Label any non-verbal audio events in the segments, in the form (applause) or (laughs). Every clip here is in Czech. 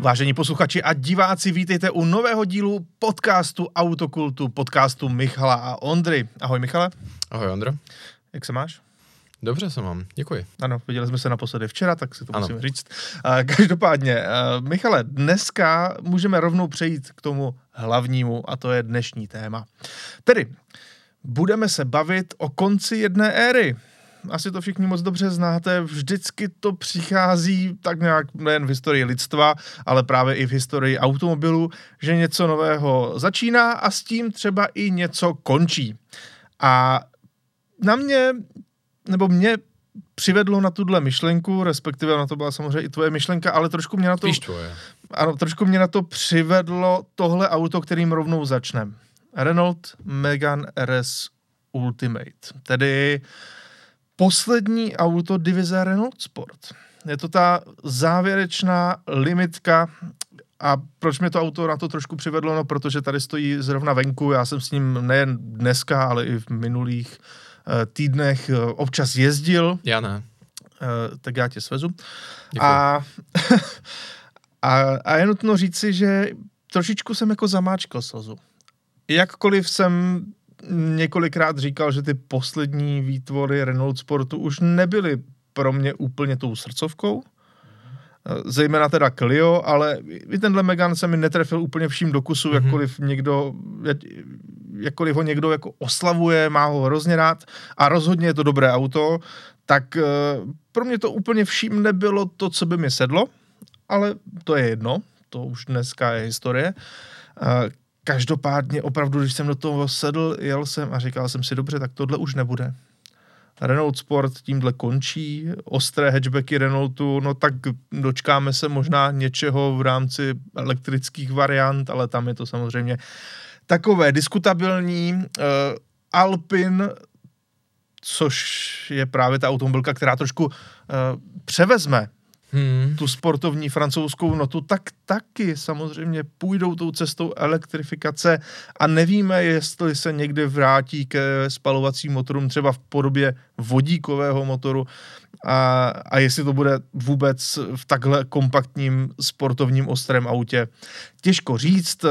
Vážení posluchači a diváci, vítejte u nového dílu podcastu Autokultu, podcastu Michala a Ondry. Ahoj Michale. Ahoj Ondro. Jak se máš? Dobře se mám, děkuji. Ano, viděli jsme se naposledy včera, tak si to ano. musím říct. Každopádně, Michale, dneska můžeme rovnou přejít k tomu hlavnímu a to je dnešní téma. Tedy, budeme se bavit o konci jedné éry asi to všichni moc dobře znáte, vždycky to přichází tak nějak nejen v historii lidstva, ale právě i v historii automobilů, že něco nového začíná a s tím třeba i něco končí. A na mě, nebo mě přivedlo na tuhle myšlenku, respektive na to byla samozřejmě i tvoje myšlenka, ale trošku mě na to... tvoje. Ano, trošku mě na to přivedlo tohle auto, kterým rovnou začneme. Renault Megane RS Ultimate. Tedy uh, poslední auto divize Renault Sport. Je to ta závěrečná limitka a proč mě to auto na to trošku přivedlo? No, protože tady stojí zrovna venku, já jsem s ním nejen dneska, ale i v minulých uh, týdnech uh, občas jezdil. Já ne. Uh, tak já tě svezu. A, (laughs) a, a je nutno říci, že trošičku jsem jako zamáčkal slzu. Jakkoliv jsem několikrát říkal, že ty poslední výtvory Renault Sportu už nebyly pro mě úplně tou srdcovkou, zejména teda Clio, ale i tenhle Megan se mi netrefil úplně vším do kusu, mm-hmm. jakkoliv někdo, jakkoliv ho někdo jako oslavuje, má ho hrozně rád a rozhodně je to dobré auto, tak eh, pro mě to úplně vším nebylo to, co by mi sedlo, ale to je jedno, to už dneska je historie. Eh, Každopádně opravdu, když jsem do toho sedl, jel jsem a říkal jsem si, dobře, tak tohle už nebude. Renault Sport tímhle končí, ostré hatchbacky Renaultu, no tak dočkáme se možná něčeho v rámci elektrických variant, ale tam je to samozřejmě takové diskutabilní. Uh, Alpin, což je právě ta automobilka, která trošku uh, převezme hmm. tu sportovní francouzskou notu, tak taky samozřejmě půjdou tou cestou elektrifikace a nevíme, jestli se někdy vrátí ke spalovacím motorům třeba v podobě vodíkového motoru a, a jestli to bude vůbec v takhle kompaktním sportovním ostrém autě. Těžko říct,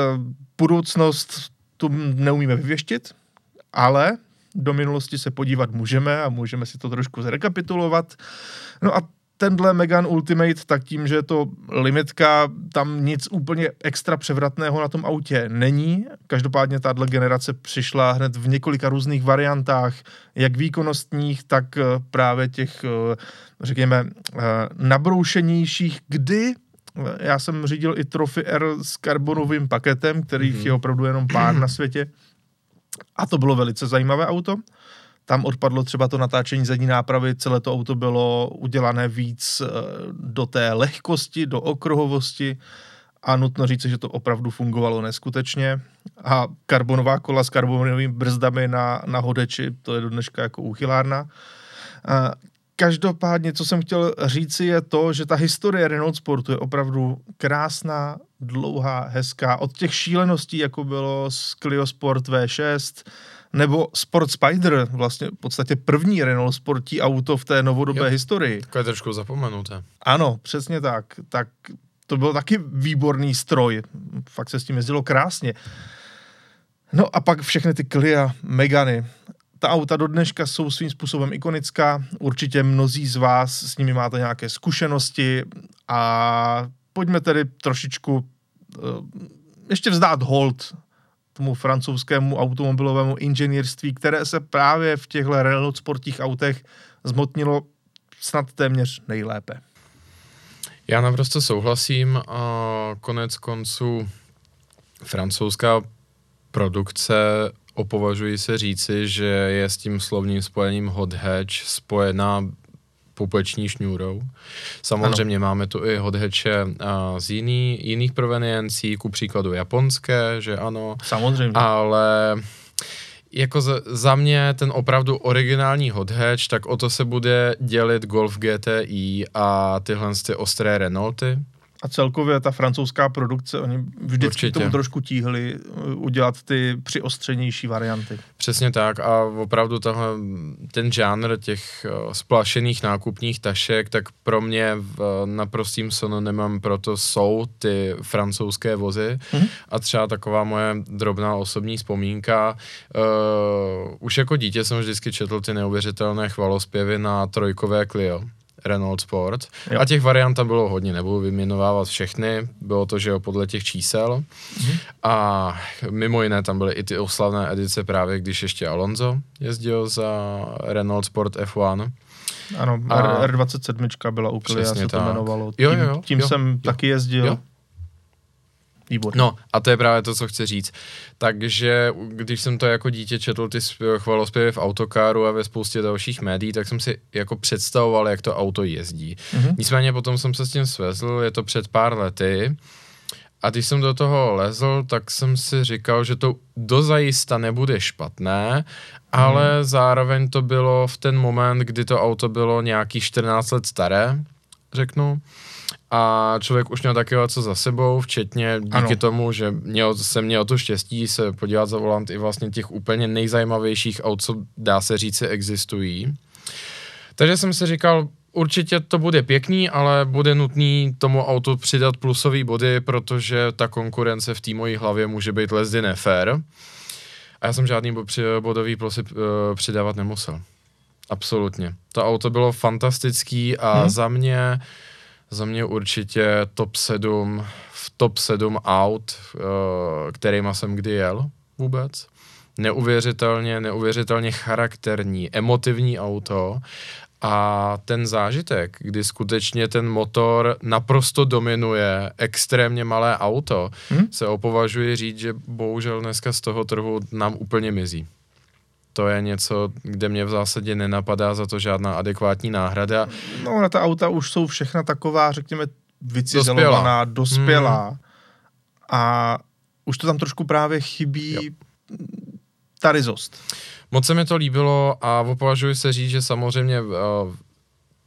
budoucnost tu neumíme vyvěštit, ale do minulosti se podívat můžeme a můžeme si to trošku zrekapitulovat. No a tenhle Megan Ultimate, tak tím, že je to limitka, tam nic úplně extra převratného na tom autě není. Každopádně tahle generace přišla hned v několika různých variantách, jak výkonnostních, tak eh, právě těch, eh, řekněme, eh, nabroušenějších, kdy já jsem řídil i Trophy R s karbonovým paketem, kterých mm-hmm. je opravdu jenom pár na (clears throat) světě. A to bylo velice zajímavé auto. Tam odpadlo třeba to natáčení zadní nápravy, celé to auto bylo udělané víc eh, do té lehkosti, do okruhovosti a nutno říct, že to opravdu fungovalo neskutečně. A karbonová kola s karbonovými brzdami na, na hodeči, to je do dneška jako úchylárna. A každopádně, co jsem chtěl říci, je to, že ta historie Renault Sportu je opravdu krásná, dlouhá, hezká. Od těch šíleností, jako bylo z Clio Sport V6, nebo Sport Spider, vlastně v podstatě první Renault sportí auto v té novodobé jo, historii. Takové trošku zapomenuté. Ano, přesně tak. Tak to byl taky výborný stroj. Fakt se s tím jezdilo krásně. No a pak všechny ty Clia, Megany. Ta auta do dneška jsou svým způsobem ikonická. Určitě mnozí z vás s nimi máte nějaké zkušenosti a pojďme tedy trošičku uh, ještě vzdát hold tomu francouzskému automobilovému inženýrství, které se právě v těchto Renault sportních autech zmotnilo snad téměř nejlépe. Já naprosto souhlasím a konec konců francouzská produkce opovažuji se říci, že je s tím slovním spojením hot hatch spojená pupeční šňůrou. Samozřejmě ano. máme tu i hodheče z jiný, jiných proveniencí, ku příkladu japonské, že ano. Samozřejmě. Ale jako za, za mě ten opravdu originální hot hatch, tak o to se bude dělit Golf GTI a tyhle ty ostré Renaulty. A celkově ta francouzská produkce, oni vždycky Určitě. tomu trošku tíhli uh, udělat ty přiostřenější varianty. Přesně tak a opravdu tohle, ten žánr těch uh, splašených nákupních tašek, tak pro mě v naprostým synonymem proto jsou ty francouzské vozy mm-hmm. a třeba taková moje drobná osobní vzpomínka. Uh, už jako dítě jsem vždycky četl ty neuvěřitelné chvalospěvy na trojkové Clio Renault Sport. Jo. A těch variant tam bylo hodně, nebudu vyměnovávat všechny, bylo to, že jo, podle těch čísel. Mhm. A mimo jiné tam byly i ty oslavné edice právě, když ještě Alonso jezdil za Renault Sport F1. Ano, a R27 byla u Clio, se to jmenovalo. Tím, jo, jo, tím jo, jsem jo, taky jezdil. Jo. Výborně. No a to je právě to, co chci říct. Takže když jsem to jako dítě četl ty chvalospěvy v autokáru a ve spoustě dalších médií, tak jsem si jako představoval, jak to auto jezdí. Mm-hmm. Nicméně potom jsem se s tím svezl, je to před pár lety. A když jsem do toho lezl, tak jsem si říkal, že to dozajista nebude špatné, ale hmm. zároveň to bylo v ten moment, kdy to auto bylo nějaký 14 let staré, řeknu a člověk už měl taky co za sebou, včetně díky ano. tomu, že měl, jsem měl to štěstí se podívat za volant i vlastně těch úplně nejzajímavějších aut, co dá se říci existují. Takže jsem si říkal, určitě to bude pěkný, ale bude nutný tomu autu přidat plusové body, protože ta konkurence v té mojí hlavě může být lezdy nefér. A já jsem žádný bodový plusy uh, přidávat nemusel. Absolutně. To auto bylo fantastický a hmm. za mě za mě určitě top 7, v top 7 aut, uh, kterýma jsem kdy jel vůbec. Neuvěřitelně, neuvěřitelně charakterní, emotivní auto a ten zážitek, kdy skutečně ten motor naprosto dominuje extrémně malé auto, hmm? se opovažuje říct, že bohužel dneska z toho trhu nám úplně mizí to je něco, kde mě v zásadě nenapadá za to žádná adekvátní náhrada. No na ta auta už jsou všechna taková, řekněme, vycizelovaná, dospělá. dospělá. Hmm. A už to tam trošku právě chybí jo. ta rizost. Moc se mi to líbilo a opovažuji se říct, že samozřejmě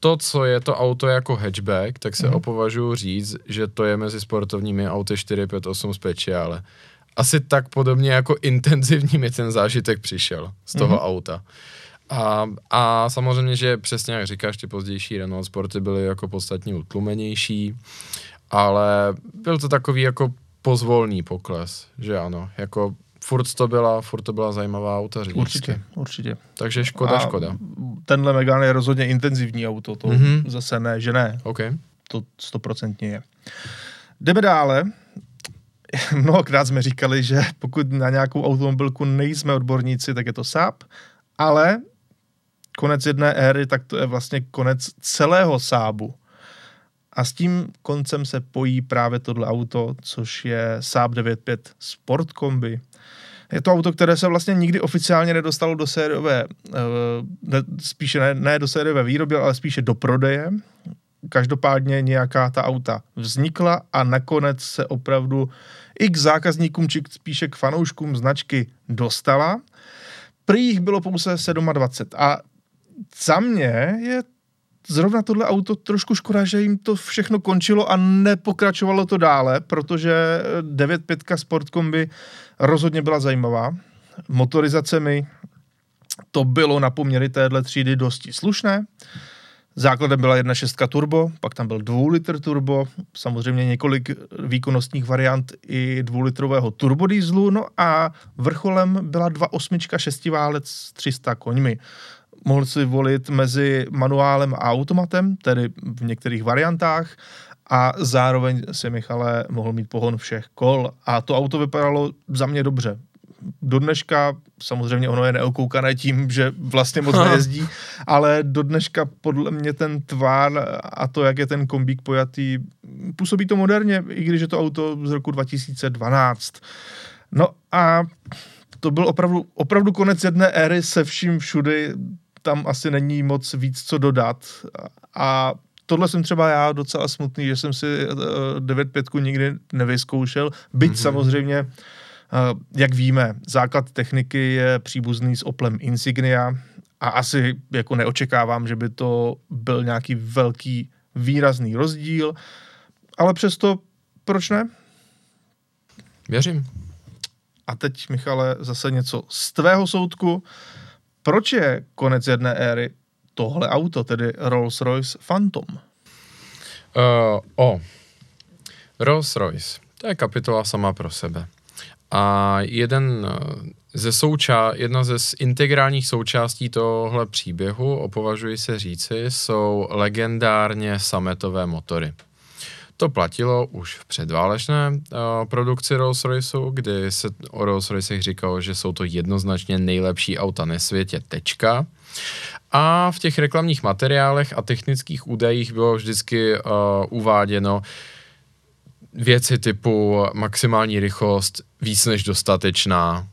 to, co je to auto jako hatchback, tak se mm-hmm. opovažuji říct, že to je mezi sportovními auty 458 Speciale asi tak podobně jako intenzivní mi ten zážitek přišel z toho mm-hmm. auta. A, a samozřejmě, že přesně jak říkáš, ty pozdější Renault Sporty byly jako podstatně utlumenější, ale byl to takový jako pozvolný pokles, že ano, jako furt to byla, furt to byla zajímavá auta řidičsky. Určitě, určitě. Takže škoda, a škoda. Tenhle Megane je rozhodně intenzivní auto, to mm-hmm. zase ne, že ne. Okay. To stoprocentně je. Jdeme dále (laughs) mnohokrát jsme říkali, že pokud na nějakou automobilku nejsme odborníci, tak je to Saab, ale konec jedné éry, tak to je vlastně konec celého Saabu. A s tím koncem se pojí právě tohle auto, což je Saab 95 Sport Combi. Je to auto, které se vlastně nikdy oficiálně nedostalo do sériové, eh, ne, spíše ne, ne do sériové výroby, ale spíše do prodeje. Každopádně nějaká ta auta vznikla a nakonec se opravdu i k zákazníkům, či spíše k fanouškům značky dostala. Prý jich bylo pouze 27. A za mě je zrovna tohle auto trošku škoda, že jim to všechno končilo a nepokračovalo to dále, protože 9.5 Sport Combi rozhodně byla zajímavá. Motorizacemi to bylo na poměry téhle třídy dosti slušné. Základem byla 1.6 turbo, pak tam byl 2 litr turbo, samozřejmě několik výkonnostních variant i 2 litrového turbodýzlu, no a vrcholem byla 2.8 šestiválec 300 koňmi. Mohl si volit mezi manuálem a automatem, tedy v některých variantách, a zároveň si Michale mohl mít pohon všech kol. A to auto vypadalo za mě dobře do dneška, samozřejmě ono je neokoukané tím, že vlastně moc nejezdí, ale do dneška podle mě ten tvár a to, jak je ten kombík pojatý, působí to moderně, i když je to auto z roku 2012. No a to byl opravdu, opravdu konec jedné éry se vším všudy, tam asi není moc víc co dodat. A tohle jsem třeba já docela smutný, že jsem si 9.5 nikdy nevyzkoušel, byť mm-hmm. samozřejmě Eh, jak víme, základ techniky je příbuzný s Oplem Insignia a asi jako neočekávám, že by to byl nějaký velký výrazný rozdíl. ale přesto proč ne? Věřím. A teď, Michale, zase něco z tvého soudku. Proč je konec jedné éry tohle auto, tedy Rolls-Royce Phantom? Uh, o, Rolls-Royce. To je kapitola sama pro sebe. A jeden eh, ze souča- jedna ze integrálních součástí tohle příběhu, opovažuji se říci, jsou legendárně sametové motory. To platilo už v předválečné uh, produkci Rolls-Royceu, kdy se o Rolls-Roycech říkalo, že jsou to jednoznačně nejlepší auta na světě, tečka. A v těch reklamních materiálech a technických údajích bylo vždycky uh, uváděno věci typu maximální rychlost víc než dostatečná,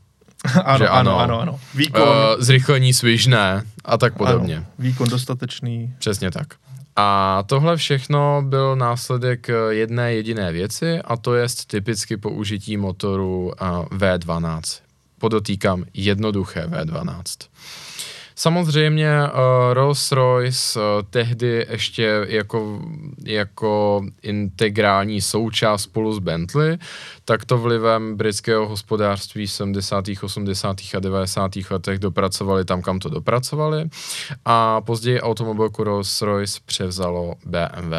(laughs) ano, že ano, ano, ano. Výkon. Uh, zrychlení svižné a tak podobně. Ano, výkon dostatečný. Přesně tak. A tohle všechno byl následek jedné jediné věci a to je typicky použití motoru V12. Podotýkám jednoduché V12. Samozřejmě uh, Rolls-Royce uh, tehdy ještě jako, jako integrální součást spolu s Bentley, tak to vlivem britského hospodářství v 70., 80. a 90. letech dopracovali tam, kam to dopracovali a později automobilku Rolls-Royce převzalo BMW.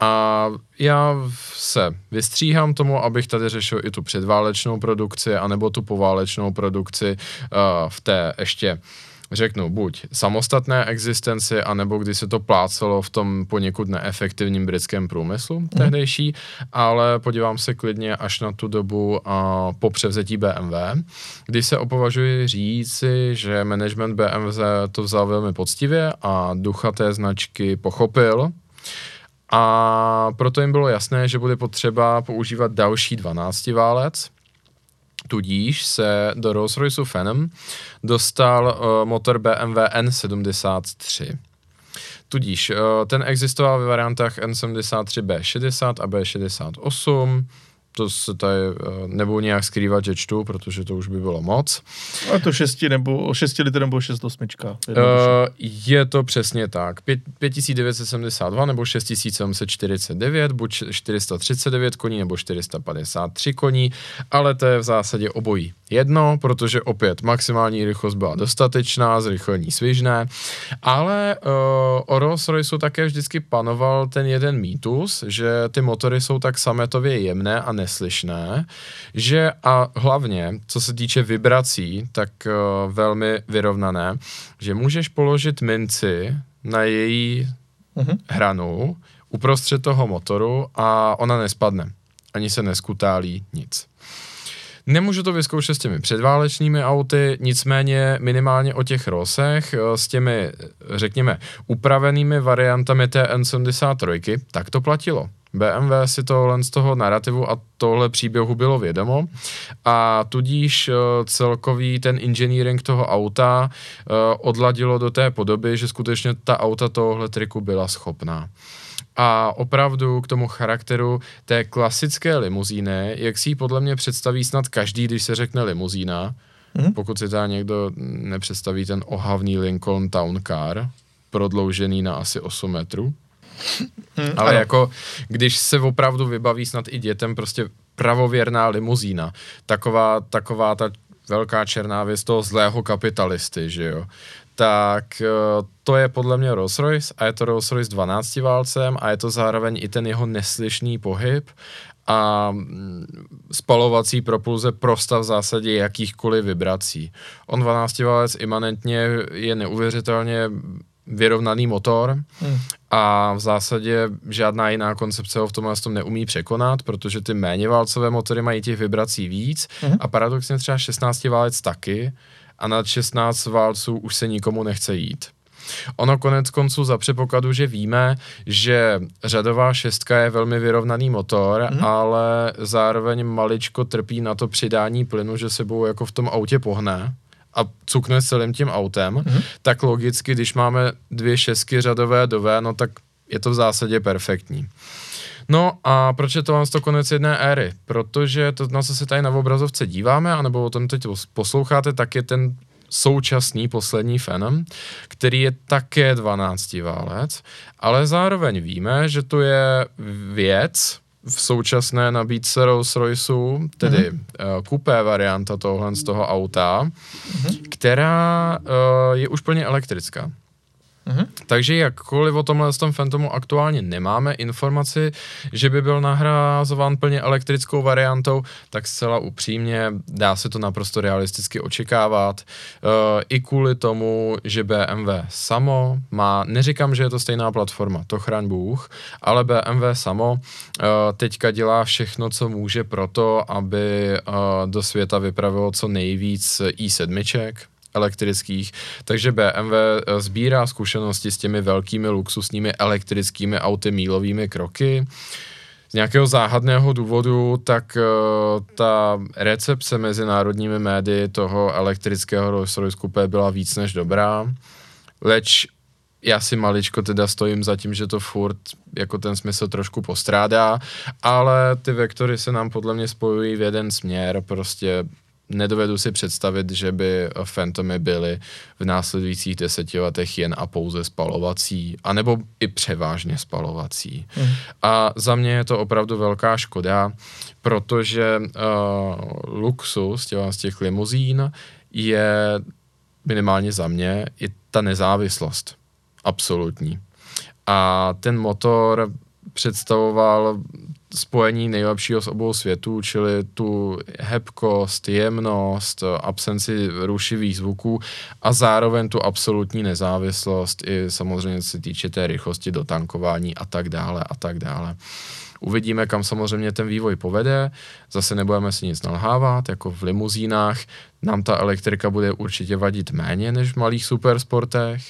A já se vystříhám tomu, abych tady řešil i tu předválečnou produkci, anebo tu poválečnou produkci uh, v té ještě řeknu, buď samostatné existenci, anebo kdy se to plácelo v tom poněkud neefektivním britském průmyslu mm. tehdejší, ale podívám se klidně až na tu dobu a po převzetí BMW, kdy se opovažuji říci, že management BMW to vzal velmi poctivě a ducha té značky pochopil, a proto jim bylo jasné, že bude potřeba používat další 12 válec, Tudíž se do Rolls-Royce Phantom dostal uh, motor BMW N73. Tudíž uh, ten existoval ve variantách N73B60 a B68 to se tady eh, nebudu nějak skrývat, že čtu, protože to už by bylo moc. A to 6 nebo 6 litr nebo 6 osmička? Uh, je to přesně tak. 5972 nebo 6749, buď 439 koní nebo 453 koní, ale to je v zásadě obojí jedno, protože opět maximální rychlost byla dostatečná, zrychlení svižné, ale uh, o Rolls Royceu také vždycky panoval ten jeden mýtus, že ty motory jsou tak sametově jemné a neslyšné, že a hlavně, co se týče vibrací, tak uh, velmi vyrovnané, že můžeš položit minci na její uh-huh. hranu uprostřed toho motoru a ona nespadne. Ani se neskutálí nic. Nemůžu to vyzkoušet s těmi předválečnými auty, nicméně minimálně o těch rosech eh, s těmi, řekněme, upravenými variantami té N73, tak to platilo. BMW si tohle z toho narrativu a tohle příběhu bylo vědomo a tudíž uh, celkový ten engineering toho auta odladilo do té podoby, že skutečně ta auta tohle triku byla schopná. A opravdu k tomu charakteru té klasické limuzíny, jak si ji podle mě představí snad každý, když se řekne limuzína, hmm. pokud si ta někdo nepředstaví ten ohavný Lincoln Town Car, prodloužený na asi 8 metrů. Hmm, Ale ano. jako, když se opravdu vybaví snad i dětem prostě pravověrná limuzína, taková, taková ta velká černá věc toho zlého kapitalisty, že jo, tak eh, to je podle mě Rolls-Royce a je to Rolls-Royce 12 válcem a je to zároveň i ten jeho neslyšný pohyb a mm, spalovací propulze prosta v zásadě jakýchkoliv vibrací. On 12 válec imanentně je neuvěřitelně vyrovnaný motor hmm. a v zásadě žádná jiná koncepce ho v tomhle tom neumí překonat, protože ty méně válcové motory mají těch vibrací víc hmm. a paradoxně třeba 16 válec taky a nad 16 válců už se nikomu nechce jít. Ono konec konců za předpokladu, že víme, že řadová šestka je velmi vyrovnaný motor, mm. ale zároveň maličko trpí na to přidání plynu, že sebou jako v tom autě pohne a cukne celým tím autem, mm. tak logicky, když máme dvě šestky řadové dové, no tak je to v zásadě perfektní. No a proč je to to konec jedné éry? Protože to, na co se tady na obrazovce díváme, anebo o tom teď posloucháte, tak je ten současný poslední Phantom, který je také 12 válec, ale zároveň víme, že to je věc, v současné nabídce Rolls-Royceu, tedy mm-hmm. uh, kupé varianta tohle z toho auta, mm-hmm. která uh, je už plně elektrická. Mm-hmm. Takže jakkoliv o tomhle tom Phantomu aktuálně nemáme informaci, že by byl nahrázován plně elektrickou variantou, tak zcela upřímně dá se to naprosto realisticky očekávat. Uh, I kvůli tomu, že BMW samo má, neříkám, že je to stejná platforma, to chraň Bůh, ale BMW samo uh, teďka dělá všechno, co může pro to, aby uh, do světa vypravilo co nejvíc i7, elektrických, takže BMW eh, sbírá zkušenosti s těmi velkými luxusními elektrickými auty mílovými kroky. Z nějakého záhadného důvodu, tak uh, ta recepce mezinárodními médii toho elektrického Rolls-Royce Coupé byla víc než dobrá, leč já si maličko teda stojím za tím, že to furt jako ten smysl trošku postrádá, ale ty vektory se nám podle mě spojují v jeden směr, prostě nedovedu si představit, že by Phantomy byly v následujících deseti letech jen a pouze spalovací, anebo i převážně spalovací. Mm. A za mě je to opravdu velká škoda, protože uh, luxus těla z těch limuzín je minimálně za mě i ta nezávislost. Absolutní. A ten motor představoval spojení nejlepšího z obou světů, čili tu hebkost, jemnost, absenci rušivých zvuků a zároveň tu absolutní nezávislost i samozřejmě se týče té rychlosti do tankování a tak dále a tak dále. Uvidíme, kam samozřejmě ten vývoj povede. Zase nebudeme si nic nalhávat, jako v limuzínách. Nám ta elektrika bude určitě vadit méně než v malých supersportech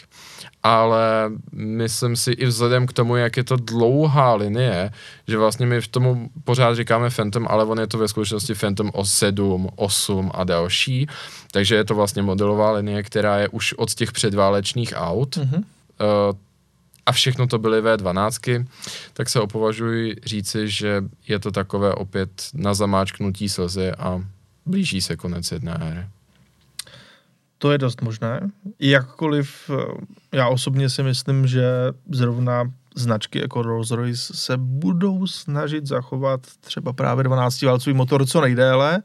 ale myslím si i vzhledem k tomu, jak je to dlouhá linie, že vlastně my v tomu pořád říkáme Phantom, ale on je to ve skutečnosti Phantom o 7, 8 a další, takže je to vlastně modelová linie, která je už od těch předválečných aut, mm-hmm. uh, a všechno to byly V12, tak se opovažuji říci, že je to takové opět na zamáčknutí slzy a blíží se konec jedné éry. To je dost možné. Jakkoliv eh, já osobně si myslím, že zrovna značky jako Rolls-Royce se budou snažit zachovat třeba právě 12 válcový motor co nejdéle,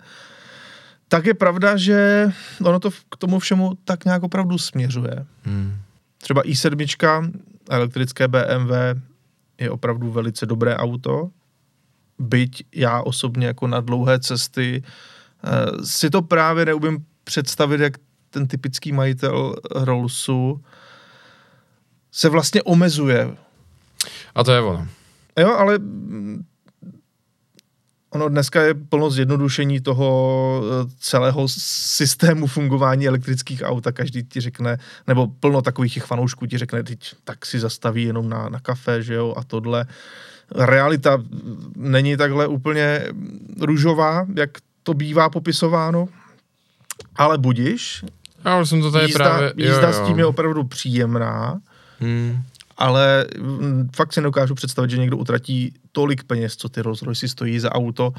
tak je pravda, že ono to k tomu všemu tak nějak opravdu směřuje. Hmm. Třeba i7, elektrické BMW, je opravdu velice dobré auto, byť já osobně jako na dlouhé cesty eh, si to právě neumím představit, jak ten typický majitel Rollsu se vlastně omezuje. A to je ono. Jo, ale ono dneska je plno zjednodušení toho eh, celého systému fungování elektrických aut a každý ti řekne, nebo plno takových těch fanoušků ti řekne, teď tak si zastaví jenom na, na kafe, že jo, a tohle. Realita není takhle úplně růžová, jak to bývá popisováno, ale budiš, já už jsem to tady jízda, právě... Jízda jo, jo. s tím je opravdu příjemná, hmm. ale fakt si neukážu představit, že někdo utratí tolik peněz, co ty Rolls Royce stojí za auto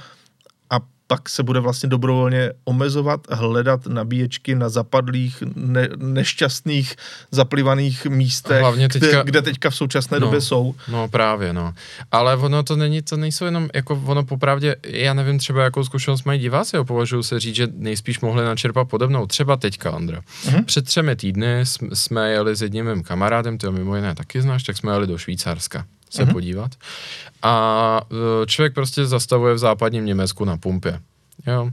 a pak se bude vlastně dobrovolně omezovat, hledat nabíječky na zapadlých, ne, nešťastných, zaplivaných místech, Hlavně teďka, kde, kde teďka v současné no, době jsou. No právě, no. Ale ono to není, to nejsou jenom, jako ono popravdě, já nevím třeba, jakou zkušenost mají diváci, jo, považuji se říct, že nejspíš mohli načerpat podobnou. Třeba teďka, Andra. Uh-huh. Před třemi týdny jsme jeli s jedním mým kamarádem, ty ho mimo jiné taky znáš, tak jsme jeli do Švýcarska se uh-huh. podívat. A e, člověk prostě zastavuje v západním Německu na pumpě. Jo.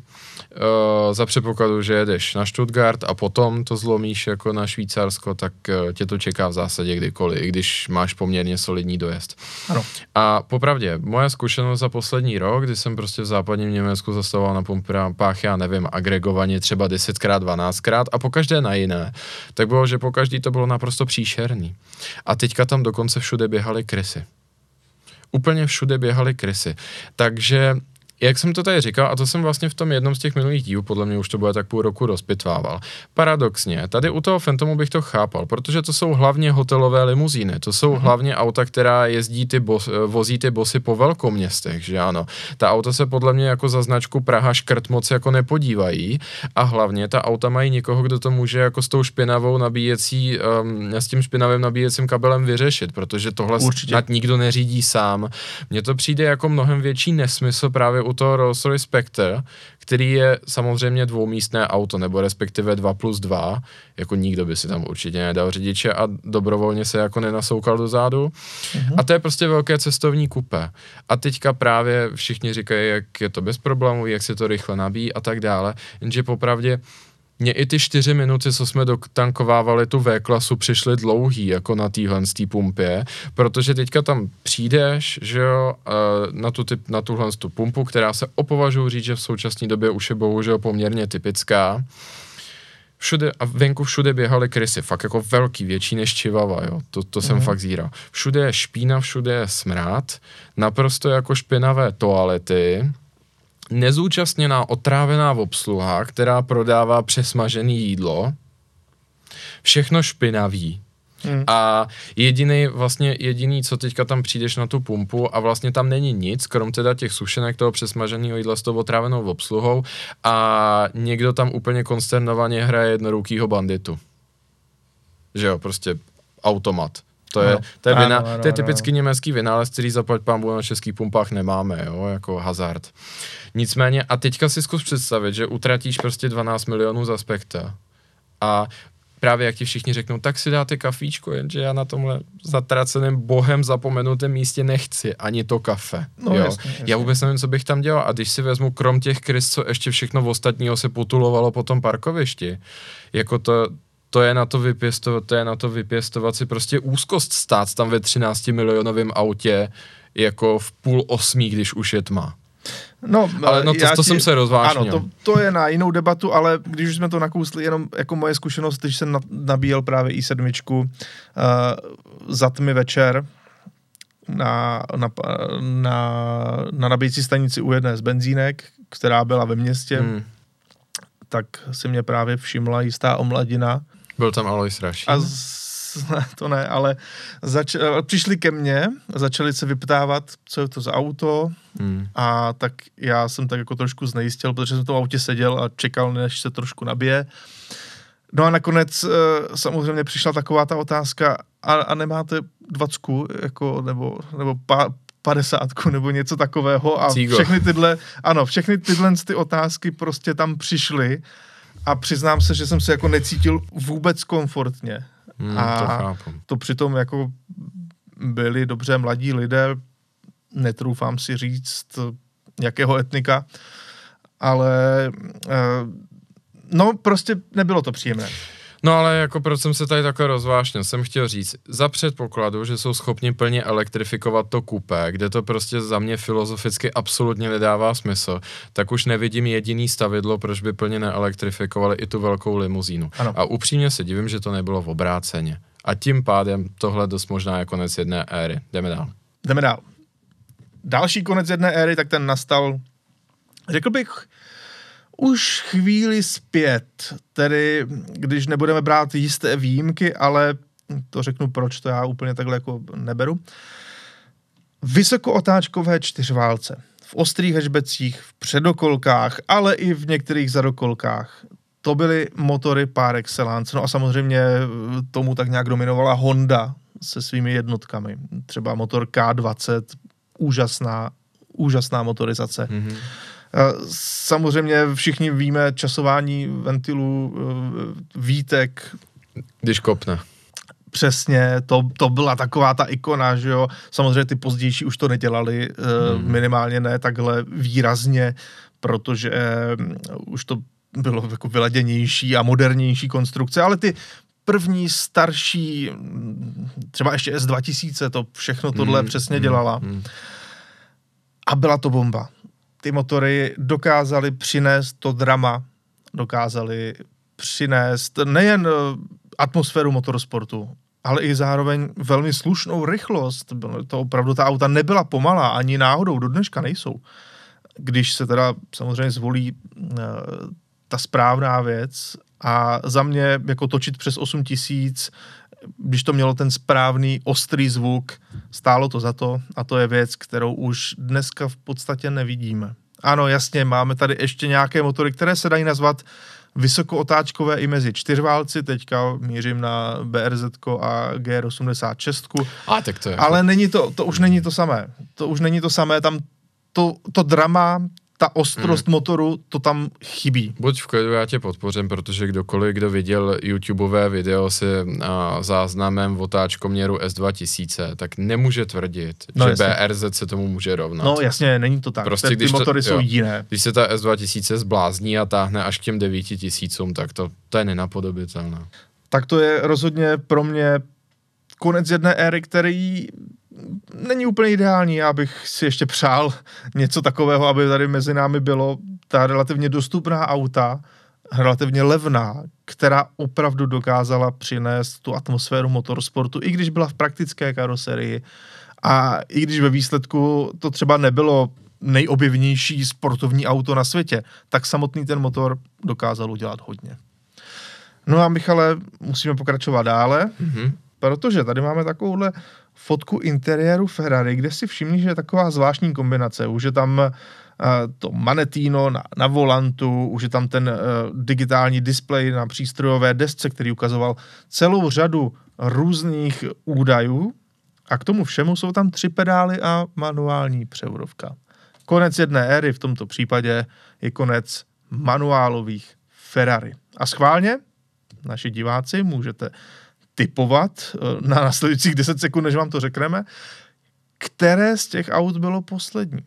E, za předpokladu, že jedeš na Stuttgart a potom to zlomíš jako na Švýcarsko, tak e, tě to čeká v zásadě kdykoliv, i když máš poměrně solidní dojezd. Ano. A popravdě, moje zkušenost za poslední rok, kdy jsem prostě v západním Německu zastavoval na pumpách, já nevím, agregovaně třeba 10krát, 12krát a po každé na jiné, tak bylo, že po každý to bylo naprosto příšerný. A teďka tam dokonce všude běhaly krysy. Úplně všude běhaly krysy. Takže jak jsem to tady říkal, a to jsem vlastně v tom jednom z těch minulých dílů, podle mě už to bude tak půl roku rozpitvával. Paradoxně, tady u toho Phantomu bych to chápal, protože to jsou hlavně hotelové limuzíny, to jsou mm-hmm. hlavně auta, která jezdí ty bos, vozí ty bosy po velkoměstech, že ano. Ta auta se podle mě jako za značku Praha škrt moc jako nepodívají a hlavně ta auta mají někoho, kdo to může jako s tou špinavou nabíjecí, um, s tím špinavým nabíjecím kabelem vyřešit, protože tohle Určitě. nad nikdo neřídí sám. Mně to přijde jako mnohem větší nesmysl právě u toho Rolls-Royce Spectre, který je samozřejmě dvoumístné auto, nebo respektive 2 plus 2, jako nikdo by si tam určitě nedal řidiče a dobrovolně se jako nenasoukal do zádu. Mm-hmm. A to je prostě velké cestovní kupe. A teďka právě všichni říkají, jak je to bez problémů, jak se to rychle nabíjí a tak dále, jenže popravdě mě i ty čtyři minuty, co jsme dotankovávali tu V-klasu, přišly dlouhý, jako na téhle pumpě, protože teďka tam přijdeš, že jo, na, tu typ, na tuhle tu pumpu, která se opovažuji říct, že v současné době už je bohužel poměrně typická, všude a venku všude běhaly krysy, fakt jako velký, větší než čivava, jo, to, to mm. jsem mhm. fakt zíral. Všude je špína, všude je smrad, naprosto jako špinavé toalety, nezúčastněná otrávená obsluha, která prodává přesmažený jídlo, všechno špinavý. Hmm. A jediný, vlastně jediný, co teďka tam přijdeš na tu pumpu a vlastně tam není nic, krom teda těch sušenek toho přesmaženého jídla s tou otrávenou obsluhou a někdo tam úplně konsternovaně hraje jednorukýho banditu. Že jo, prostě automat. To je, no. to je, vina, ano, to je typický ano. německý vynález, který zaplať pán na českých pumpách nemáme, jo, jako hazard. Nicméně, a teďka si zkus představit, že utratíš prostě 12 milionů za spekta a právě jak ti všichni řeknou, tak si dáte kafíčko, jenže já na tomhle zatraceném bohem zapomenutém místě nechci ani to kafe. No, jo. Jasně, jasně. Já vůbec nevím, co bych tam dělal. A když si vezmu krom těch krys, co ještě všechno v ostatního se potulovalo po tom parkovišti, jako to, to je na to vypěstovat, to je na to vypěstovat si prostě úzkost stát tam ve 13 milionovém autě jako v půl osmí, když už je tma. No, ale no to, to ti, jsem se rozvážnil. Ano, to, to je na jinou debatu, ale když už jsme to nakousli, jenom jako moje zkušenost, když jsem nabíjel právě i7 uh, za tmy večer na, na, na, na nabíjecí stanici u jedné z benzínek, která byla ve městě, hmm. tak si mě právě všimla jistá omladina, byl tam Alois Rašín? A z, ne, (laughs) to ne, ale zač, přišli ke mně, začali se vyptávat, co je to za auto hmm. a tak já jsem tak jako trošku znejistil, protože jsem v tom autě seděl a čekal, než se trošku nabije. No a nakonec eh, samozřejmě přišla taková ta otázka, a, a nemáte dvacku, jako, nebo, nebo pa, padesátku nebo něco takového a Cígo. všechny tyhle, ano, všechny tyhle ty otázky prostě tam přišly a přiznám se, že jsem se jako necítil vůbec komfortně. Hmm, a to, chápu. to přitom jako byli dobře mladí lidé, netroufám si říct, jakého etnika, ale eh, no prostě nebylo to příjemné. No ale jako proč jsem se tady takhle rozvášnil, jsem chtěl říct, za předpokladu, že jsou schopni plně elektrifikovat to kupé, kde to prostě za mě filozoficky absolutně nedává smysl, tak už nevidím jediný stavidlo, proč by plně neelektrifikovali i tu velkou limuzínu. Ano. A upřímně se divím, že to nebylo v obráceně. A tím pádem tohle dost možná je konec jedné éry. Jdeme dál. Jdeme dál. Další konec jedné éry, tak ten nastal, řekl bych, už chvíli zpět, tedy když nebudeme brát jisté výjimky, ale to řeknu proč, to já úplně takhle jako neberu. Vysokootáčkové čtyřválce. V ostrých hešbecích, v předokolkách, ale i v některých zadokolkách. To byly motory par excellence. No a samozřejmě tomu tak nějak dominovala Honda se svými jednotkami. Třeba motor K20, úžasná, úžasná motorizace. Mm-hmm. Samozřejmě všichni víme časování ventilů, eh, výtek. Když kopne. Přesně, to, to byla taková ta ikona, že jo. Samozřejmě ty pozdější už to nedělali, hmm. minimálně ne takhle výrazně, protože eh, už to bylo jako vyladěnější a modernější konstrukce, ale ty první starší, třeba ještě S2000, to všechno tohle hmm, přesně hmm, dělala. Hmm. A byla to bomba ty motory dokázaly přinést to drama, dokázaly přinést nejen eh, atmosféru motorsportu, ale i zároveň velmi slušnou rychlost. To opravdu ta auta nebyla pomalá, ani náhodou, do dneška nejsou. když se teda samozřejmě zvolí uh, ta správná věc a za mě jako točit přes 8 tisíc, když to mělo ten správný ostrý zvuk, stálo to za to a to je věc, kterou už dneska v podstatě nevidíme. Ano, jasně, máme tady ještě nějaké motory, které se dají nazvat vysokootáčkové i mezi čtyřválci, teďka mířím na BRZ a G86. A tak to je. Ale není to, to už není to samé. To už není to samé, tam to, to drama, ta ostrost hmm. motoru, to tam chybí. Buď v klidu, já tě podpořím, protože kdokoliv, kdo viděl YouTubeové video se a, záznamem v otáčkoměru S2000, tak nemůže tvrdit, no, že jasně. BRZ se tomu může rovnat. No jasně, není to tak. Prostě, ty, když ty motory to, jsou jo, jiné. Když se ta S2000 zblázní a táhne až k těm 9000, tak to, to je nenapodobitelné. Tak to je rozhodně pro mě konec jedné éry, který není úplně ideální. Já bych si ještě přál něco takového, aby tady mezi námi bylo ta relativně dostupná auta, relativně levná, která opravdu dokázala přinést tu atmosféru motorsportu, i když byla v praktické karoserii a i když ve výsledku to třeba nebylo nejobjevnější sportovní auto na světě, tak samotný ten motor dokázal udělat hodně. No a Michale, musíme pokračovat dále, mm-hmm. protože tady máme takovouhle fotku interiéru Ferrari, kde si všimni, že je taková zvláštní kombinace. Už je tam uh, to manetino na, na volantu, už je tam ten uh, digitální displej na přístrojové desce, který ukazoval celou řadu různých údajů a k tomu všemu jsou tam tři pedály a manuální převodovka. Konec jedné éry v tomto případě je konec manuálových Ferrari. A schválně, naši diváci, můžete typovat eh, na následujících 10 sekund, než vám to řekneme, které z těch aut bylo poslední.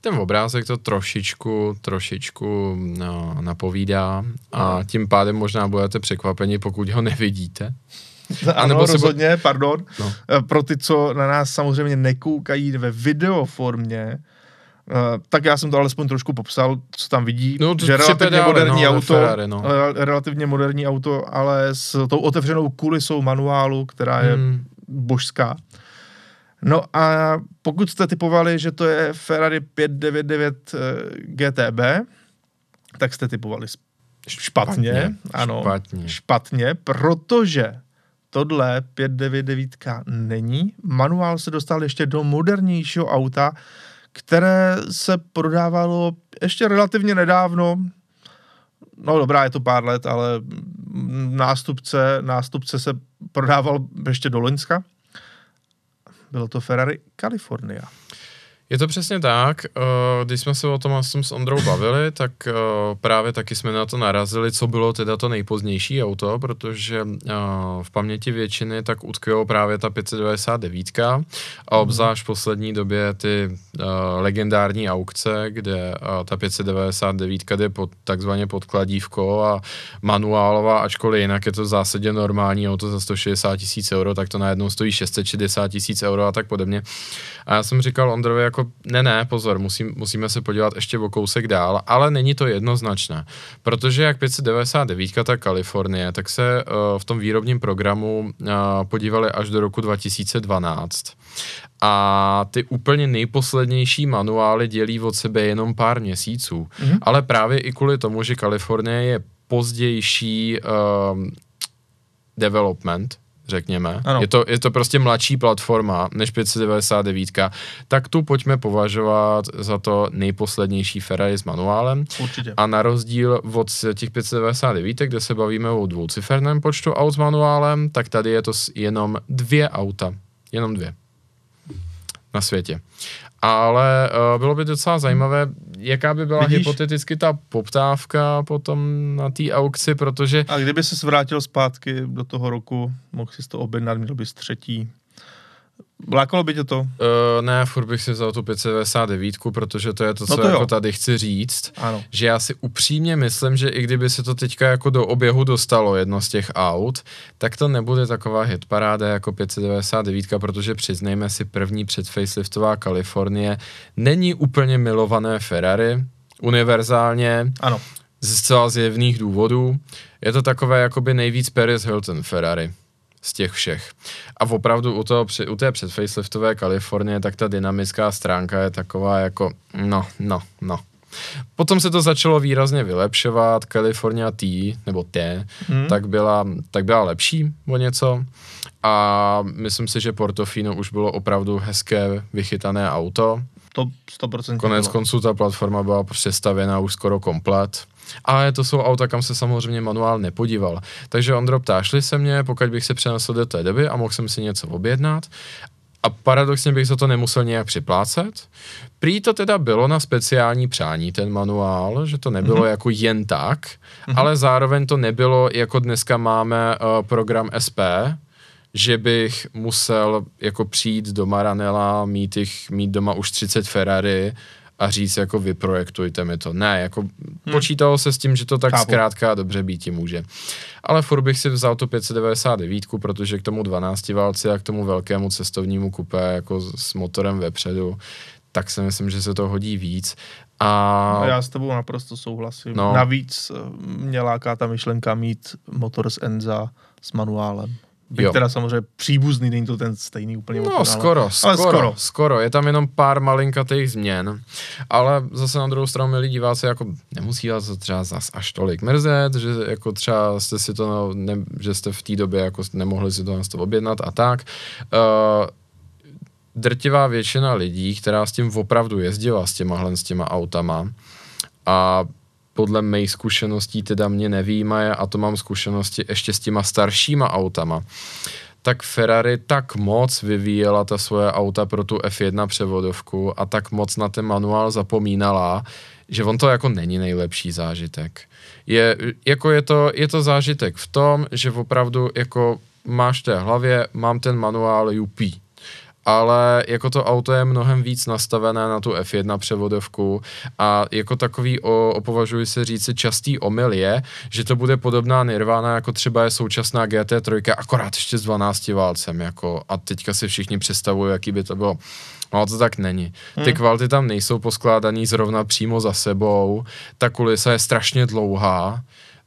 Ten obrázek to trošičku, trošičku no, napovídá a tím pádem možná budete překvapeni, pokud ho nevidíte. A nebo rozhodně, bo... pardon. No. Eh, pro ty, co na nás samozřejmě nekoukají ve videoformě, Uh, tak já jsem to alespoň trošku popsal, co tam vidí, no, že relativně pedále, moderní no, auto, Ferrari, no. relativně moderní auto, ale s tou otevřenou kulisou manuálu, která je hmm. božská. No a pokud jste typovali, že to je Ferrari 599 eh, GTB, tak jste typovali špatně. špatně ano, špatně. špatně, protože tohle 599 není. Manuál se dostal ještě do modernějšího auta, které se prodávalo ještě relativně nedávno, no dobrá, je to pár let, ale nástupce, nástupce se prodával ještě do Loňska. Bylo to Ferrari California. Je to přesně tak. Eh, když jsme se o tom s Ondrou bavili, tak eh, právě taky jsme na to narazili, co bylo teda to nejpozdější auto, protože eh, v paměti většiny tak utkvělo právě ta 599 a mhm. obzvlášť v poslední době ty legendární aukce, kde ta 599 jde pod, takzvaně pod kladívko a manuálová, ačkoliv jinak je to v zásadě normální auto za 160 tisíc euro, tak to najednou stojí 660 tisíc euro a tak podobně. A já jsem říkal Ondrovi, jako jako, ne, ne, pozor, musím, musíme se podívat ještě o kousek dál, ale není to jednoznačné, protože jak 599, tak Kalifornie, tak se uh, v tom výrobním programu uh, podívali až do roku 2012 a ty úplně nejposlednější manuály dělí od sebe jenom pár měsíců, mm-hmm. ale právě i kvůli tomu, že Kalifornie je pozdější uh, development, řekněme. Ano. Je, to, je to prostě mladší platforma než 599, tak tu pojďme považovat za to nejposlednější Ferrari s manuálem. Určitě. A na rozdíl od těch 599, kde se bavíme o dvouciferném počtu aut s manuálem, tak tady je to jenom dvě auta. Jenom dvě. Na světě ale uh, bylo by docela zajímavé, jaká by byla Vidíš? hypoteticky ta poptávka potom na té aukci, protože... A kdyby se vrátil zpátky do toho roku, mohl si to objednat, měl bys třetí Lákalo by tě to? Uh, ne, furt bych si vzal tu 599, protože to je to, no co no to jako tady chci říct. Ano. Že já si upřímně myslím, že i kdyby se to teďka jako do oběhu dostalo jedno z těch aut, tak to nebude taková hitparáda jako 599, protože přiznejme si, první předfaceliftová Kalifornie není úplně milované Ferrari, univerzálně. Ano. Z zcela zjevných důvodů. Je to takové jakoby nejvíc Paris Hilton Ferrari z těch všech. A opravdu u, toho, u té předfaceliftové Kalifornie, tak ta dynamická stránka je taková jako no, no, no. Potom se to začalo výrazně vylepšovat, California T, nebo T, hmm. tak, byla, tak byla lepší o něco a myslím si, že Portofino už bylo opravdu hezké, vychytané auto. To 100% Konec bylo. konců ta platforma byla přestavěna už skoro komplet. Ale to jsou auta, kam se samozřejmě manuál nepodíval. Takže Ondro, ptášli se mě, pokud bych se přenesl do té doby a mohl jsem si něco objednat. A paradoxně bych za to nemusel nějak připlácet. Prý to teda bylo na speciální přání, ten manuál, že to nebylo mm-hmm. jako jen tak, mm-hmm. ale zároveň to nebylo, jako dneska máme uh, program SP, že bych musel jako přijít do Maranela, mít, jich, mít doma už 30 Ferrari a říct jako vyprojektujte mi to. Ne, jako hmm. počítalo se s tím, že to tak Chápu. zkrátka dobře být může. Ale furt bych si vzal tu 599, protože k tomu 12 válci a k tomu velkému cestovnímu kupé jako s motorem vepředu, tak si myslím, že se to hodí víc. A... Já s tebou naprosto souhlasím. No. Navíc eh, mě láká ta myšlenka mít motor z Enza s manuálem. Byť jo. teda samozřejmě příbuzný, není to ten stejný úplně. No, skoro, ale skoro, skoro, skoro. Je tam jenom pár malinkatých změn, ale zase na druhou stranu, milí diváci, jako nemusí vás to třeba zas až tolik mrzet, že jako třeba jste si to, ne, že jste v té době jako nemohli si to na to objednat a tak. Uh, drtivá většina lidí, která s tím opravdu jezdila, s těma, s těma autama, a podle mých zkušeností teda mě nevýmaje a to mám zkušenosti ještě s těma staršíma autama, tak Ferrari tak moc vyvíjela ta svoje auta pro tu F1 převodovku a tak moc na ten manuál zapomínala, že on to jako není nejlepší zážitek. Je, jako je, to, je to zážitek v tom, že opravdu jako máš v té hlavě, mám ten manuál UP, ale jako to auto je mnohem víc nastavené na tu F1 převodovku a jako takový, o, opovažuji se říci, častý omyl je, že to bude podobná Nirvana, jako třeba je současná GT3, akorát ještě s 12 válcem, jako a teďka si všichni představují, jaký by to bylo. No to tak není. Ty hmm. kvality tam nejsou poskládaný zrovna přímo za sebou, ta kulisa je strašně dlouhá,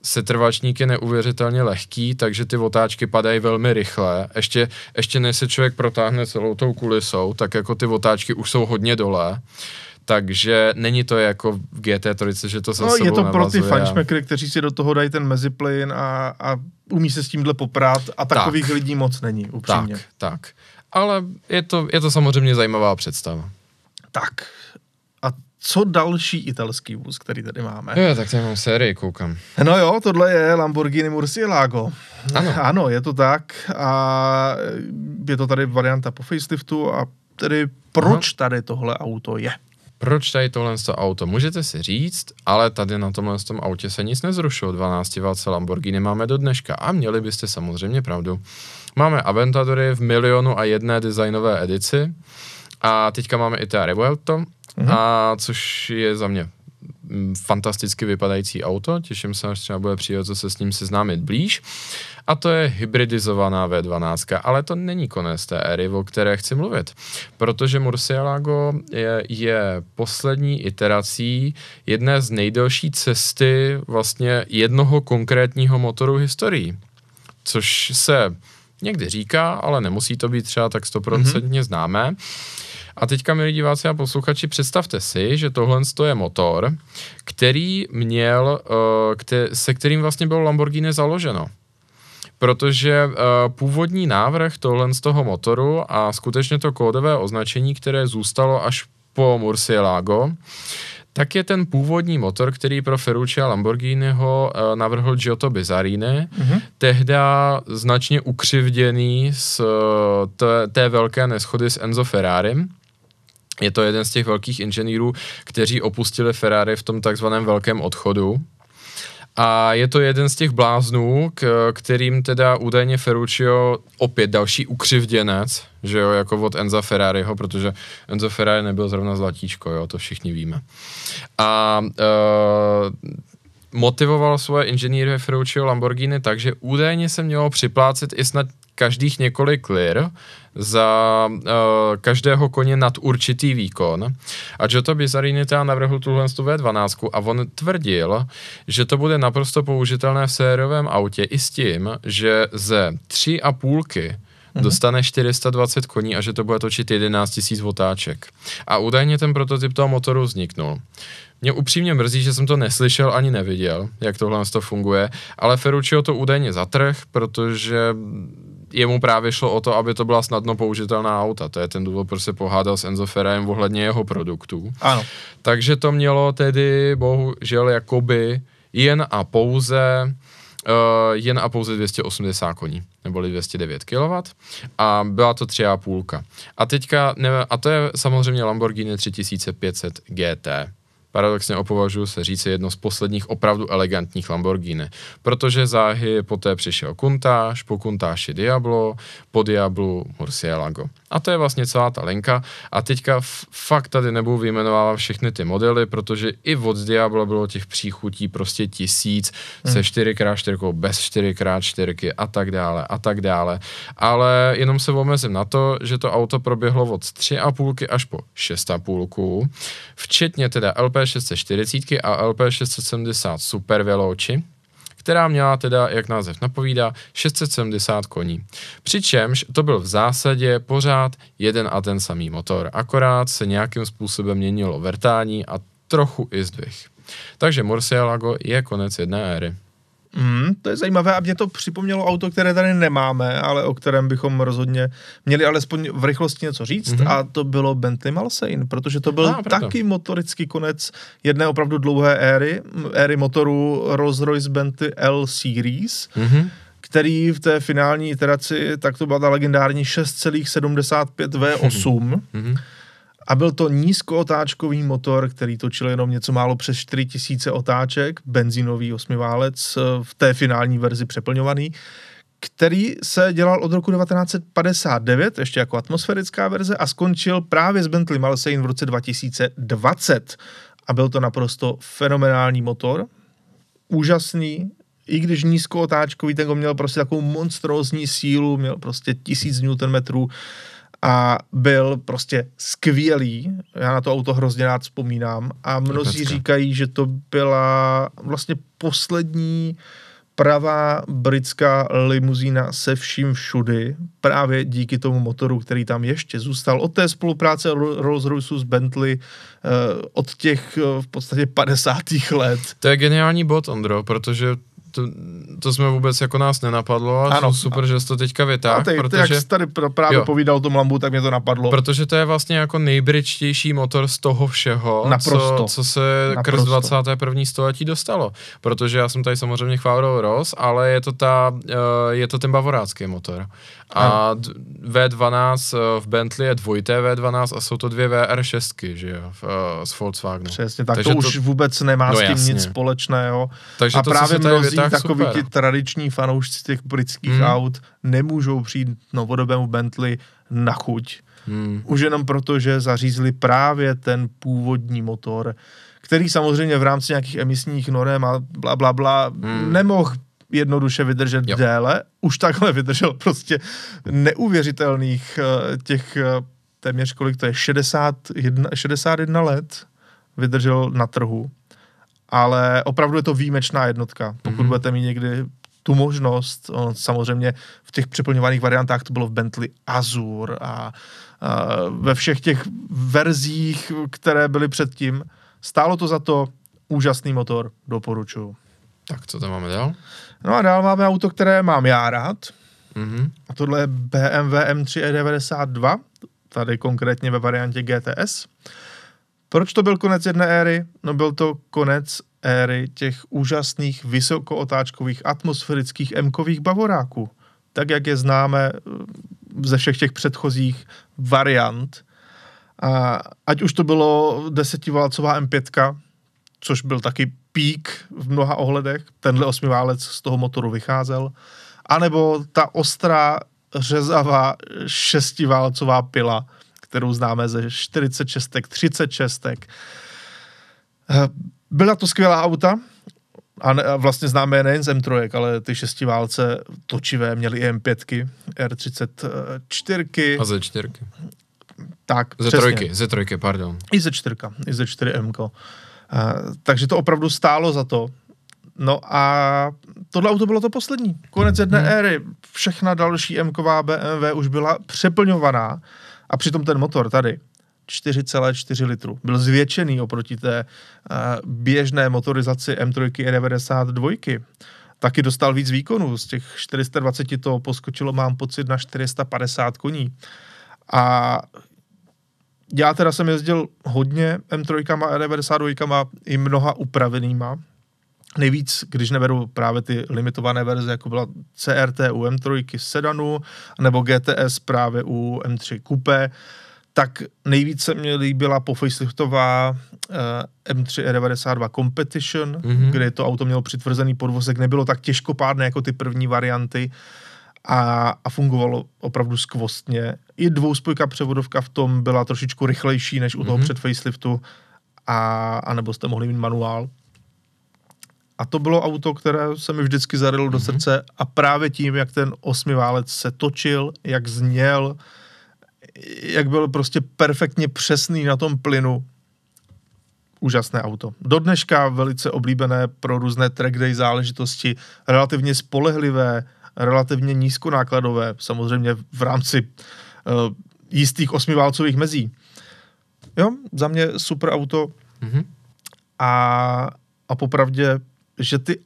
setrvačník je neuvěřitelně lehký, takže ty otáčky padají velmi rychle. Ještě, ještě než se člověk protáhne celou tou kulisou, tak jako ty otáčky už jsou hodně dole. Takže není to jako v GT3, že to se No je to pro ty fanšmekry, kteří si do toho dají ten meziplyn a, a umí se s tímhle poprát a takových tak. lidí moc není, upřímně. Tak, tak. Ale je to, je to samozřejmě zajímavá představa. Tak, co další italský vůz, který tady máme? Jo, tak tady mám sérii, koukám. No jo, tohle je Lamborghini Murcielago. Ano. ano, je to tak a je to tady varianta po faceliftu a tedy proč Aha. tady tohle auto je? Proč tady tohle auto? Můžete si říct, ale tady na tomhle tom autě se nic nezrušilo. 12 válce Lamborghini máme do dneška a měli byste samozřejmě pravdu. Máme Aventadory v milionu a jedné designové edici a teďka máme i ta Revuelto, mm-hmm. a což je za mě mm, fantasticky vypadající auto, těším se, až třeba bude přijít se s ním seznámit blíž. A to je hybridizovaná V12, ale to není konec té éry, o které chci mluvit, protože Murcielago je, je poslední iterací jedné z nejdelší cesty vlastně jednoho konkrétního motoru historií, což se někdy říká, ale nemusí to být třeba tak stoprocentně mm-hmm. známé. A teďka, milí diváci a posluchači, představte si, že tohle je motor, který měl, eh, se kterým vlastně bylo Lamborghini založeno protože uh, původní návrh tohle z toho motoru a skutečně to kódové označení, které zůstalo až po Murcielago, tak je ten původní motor, který pro Ferrucci a Lamborghiniho uh, navrhl Giotto Bizzarini, mm-hmm. tehda značně ukřivděný z uh, té, té velké neschody s Enzo Ferrarim. Je to jeden z těch velkých inženýrů, kteří opustili Ferrari v tom takzvaném velkém odchodu. A je to jeden z těch bláznů, k, kterým teda údajně Ferruccio opět další ukřivděnec, že jo, jako od Enza Ferrariho, protože Enzo Ferrari nebyl zrovna zlatíčko, jo, to všichni víme. A uh, motivoval svoje inženýry Ferruccio Lamborghini tak, že údajně se mělo připlácet i snad každých několik lir za uh, každého koně nad určitý výkon. A Giotto Bizzarini teda navrhl tuhle V12 a on tvrdil, že to bude naprosto použitelné v sériovém autě i s tím, že ze tři a půlky mm-hmm. dostane 420 koní a že to bude točit 11 000 otáček. A údajně ten prototyp toho motoru vzniknul. Mě upřímně mrzí, že jsem to neslyšel ani neviděl, jak tohle to funguje, ale Ferruccio to údajně zatrh, protože jemu právě šlo o to, aby to byla snadno použitelná auta. To je ten důvod, proč se pohádal s Enzo Ferrajem ohledně jeho produktů. Ano. Takže to mělo tedy, bohužel, jakoby jen a pouze uh, jen a pouze 280 koní, neboli 209 kW a byla to 3,5. A teďka, ne, a to je samozřejmě Lamborghini 3500 GT. Paradoxně opovažuji se říct jedno z posledních opravdu elegantních Lamborghini, protože záhy poté přišel Kuntáž, po Kuntáši Diablo, po Diablu Murcielago. A to je vlastně celá ta linka. A teďka fakt tady nebudu vyjmenovávat všechny ty modely, protože i od Diablo bylo těch příchutí prostě tisíc hmm. se 4x4, bez 4x4 a tak dále a tak dále. Ale jenom se omezím na to, že to auto proběhlo od 3,5 až po 6,5, včetně teda LP640 a LP670 Super Veloci, která měla teda, jak název napovídá, 670 koní. Přičemž to byl v zásadě pořád jeden a ten samý motor, akorát se nějakým způsobem měnilo vrtání a trochu i zdvih. Takže Murcielago je konec jedné éry. Mm, to je zajímavé a mě to připomnělo auto, které tady nemáme, ale o kterém bychom rozhodně měli alespoň v rychlosti něco říct mm-hmm. a to bylo Bentley Malsain, protože to byl ah, taky motorický konec jedné opravdu dlouhé éry, éry motoru Rolls-Royce Bentley L Series, mm-hmm který v té finální iteraci, tak to byla ta legendární 6,75 V8. Mm-hmm a byl to nízkootáčkový motor, který točil jenom něco málo přes 4000 otáček, benzínový osmiválec eh, v té finální verzi přeplňovaný, který se dělal od roku 1959, ještě jako atmosférická verze a skončil právě s Bentley Malsain v roce 2020. A byl to naprosto fenomenální motor, úžasný, i když nízkootáčkový, ten měl prostě takovou monstrózní sílu, měl prostě 1000 Nm, a byl prostě skvělý. Já na to auto hrozně rád vzpomínám a mnozí říkají, že to byla vlastně poslední pravá britská limuzína se vším všudy, právě díky tomu motoru, který tam ještě zůstal. Od té spolupráce Rolls-Royce s Bentley eh, od těch eh, v podstatě 50. let. To je geniální bod, Ondro, protože to, to jsme vůbec jako nás nenapadlo a ano, super, že jsi to teďka vytáhl, ty, protože... Ty, jak jsi tady právě jo. povídal o tom Lambu, tak mě to napadlo. Protože to je vlastně jako nejbričtější motor z toho všeho, Co, co se Naprosto. krz 21. století dostalo. Protože já jsem tady samozřejmě chválil Ross, ale je to, ta, eh, je to ten bavorácký motor. A V12 eh, v Bentley je dvojité V12 a jsou to dvě VR6, že jo, uh, z Volkswagenu. Přesně, tak Takže to, to už vůbec nemá no, s tím jasně. nic společného. Takže a to, právě mnozí takový ti tradiční fanoušci těch britských hmm. aut nemůžou přijít novodobému Bentley na chuť. Hmm. Už jenom proto, že zařízli právě ten původní motor, který samozřejmě v rámci nějakých emisních norem a bla, bla, bla hmm. nemohl jednoduše vydržet jo. déle. Už takhle vydržel prostě neuvěřitelných eh, těch eh, téměř kolik to je, 61, 61 let vydržel na trhu. Ale opravdu je to výjimečná jednotka. Pokud mm-hmm. budete mít někdy tu možnost, on, samozřejmě v těch přeplňovaných variantách to bylo v Bentley Azur a, a ve všech těch verzích, které byly předtím, stálo to za to, úžasný motor, doporučuju. Tak co tam máme dál? No a dál máme auto, které mám já rád. Mm-hmm. A tohle je BMW M3 E92, tady konkrétně ve variantě GTS. Proč to byl konec jedné éry? No byl to konec éry těch úžasných vysokootáčkových atmosférických M-kových bavoráků. Tak, jak je známe eh, ze všech těch předchozích variant. A ať už to bylo desetivalcová M5, což byl taky pík v mnoha ohledech, tenhle osmiválec z toho motoru vycházel, anebo ta ostrá řezavá šestiválcová pila, kterou známe ze 46, 36. Byla to skvělá auta, A, ne, a vlastně známe je nejen z M3, ale ty šestiválce točivé měly i M5, R34. A Z4. Tak, Ze trojky, ze trojky, pardon. I ze 4, i ze 4M. Uh, takže to opravdu stálo za to. No a tohle auto bylo to poslední. Konec jedné hmm. éry. Všechna další m BMW už byla přeplňovaná a přitom ten motor tady 4,4 litru. Byl zvětšený oproti té uh, běžné motorizaci M3 E92. Taky dostal víc výkonů. Z těch 420 to poskočilo, mám pocit, na 450 koní. A já teda jsem jezdil hodně M3 a E92 i mnoha upravenýma. Nejvíc, když neberu právě ty limitované verze, jako byla CRT u M3 sedanu, nebo GTS právě u M3 Coupe, tak nejvíc se mi líbila po faceliftová uh, M3 E92 Competition, mm-hmm. kde to auto mělo přitvrzený podvozek, nebylo tak těžkopádné jako ty první varianty a, a fungovalo opravdu skvostně. I dvouspojka převodovka v tom byla trošičku rychlejší než u mm-hmm. toho před faceliftu, a, a nebo jste mohli mít manuál. A to bylo auto, které se mi vždycky zarilo mm-hmm. do mhm. srdce a právě tím, jak ten osmiválec se točil, jak zněl, jak byl prostě perfektně přesný na tom plynu, úžasné auto. Do dneška velice oblíbené pro různé track day záležitosti, relativně spolehlivé, relativně nízkonákladové, samozřejmě v rámci uh, jistých osmiválcových mezí. Jo, za mě super auto mm-hmm. a, a popravdě, že ty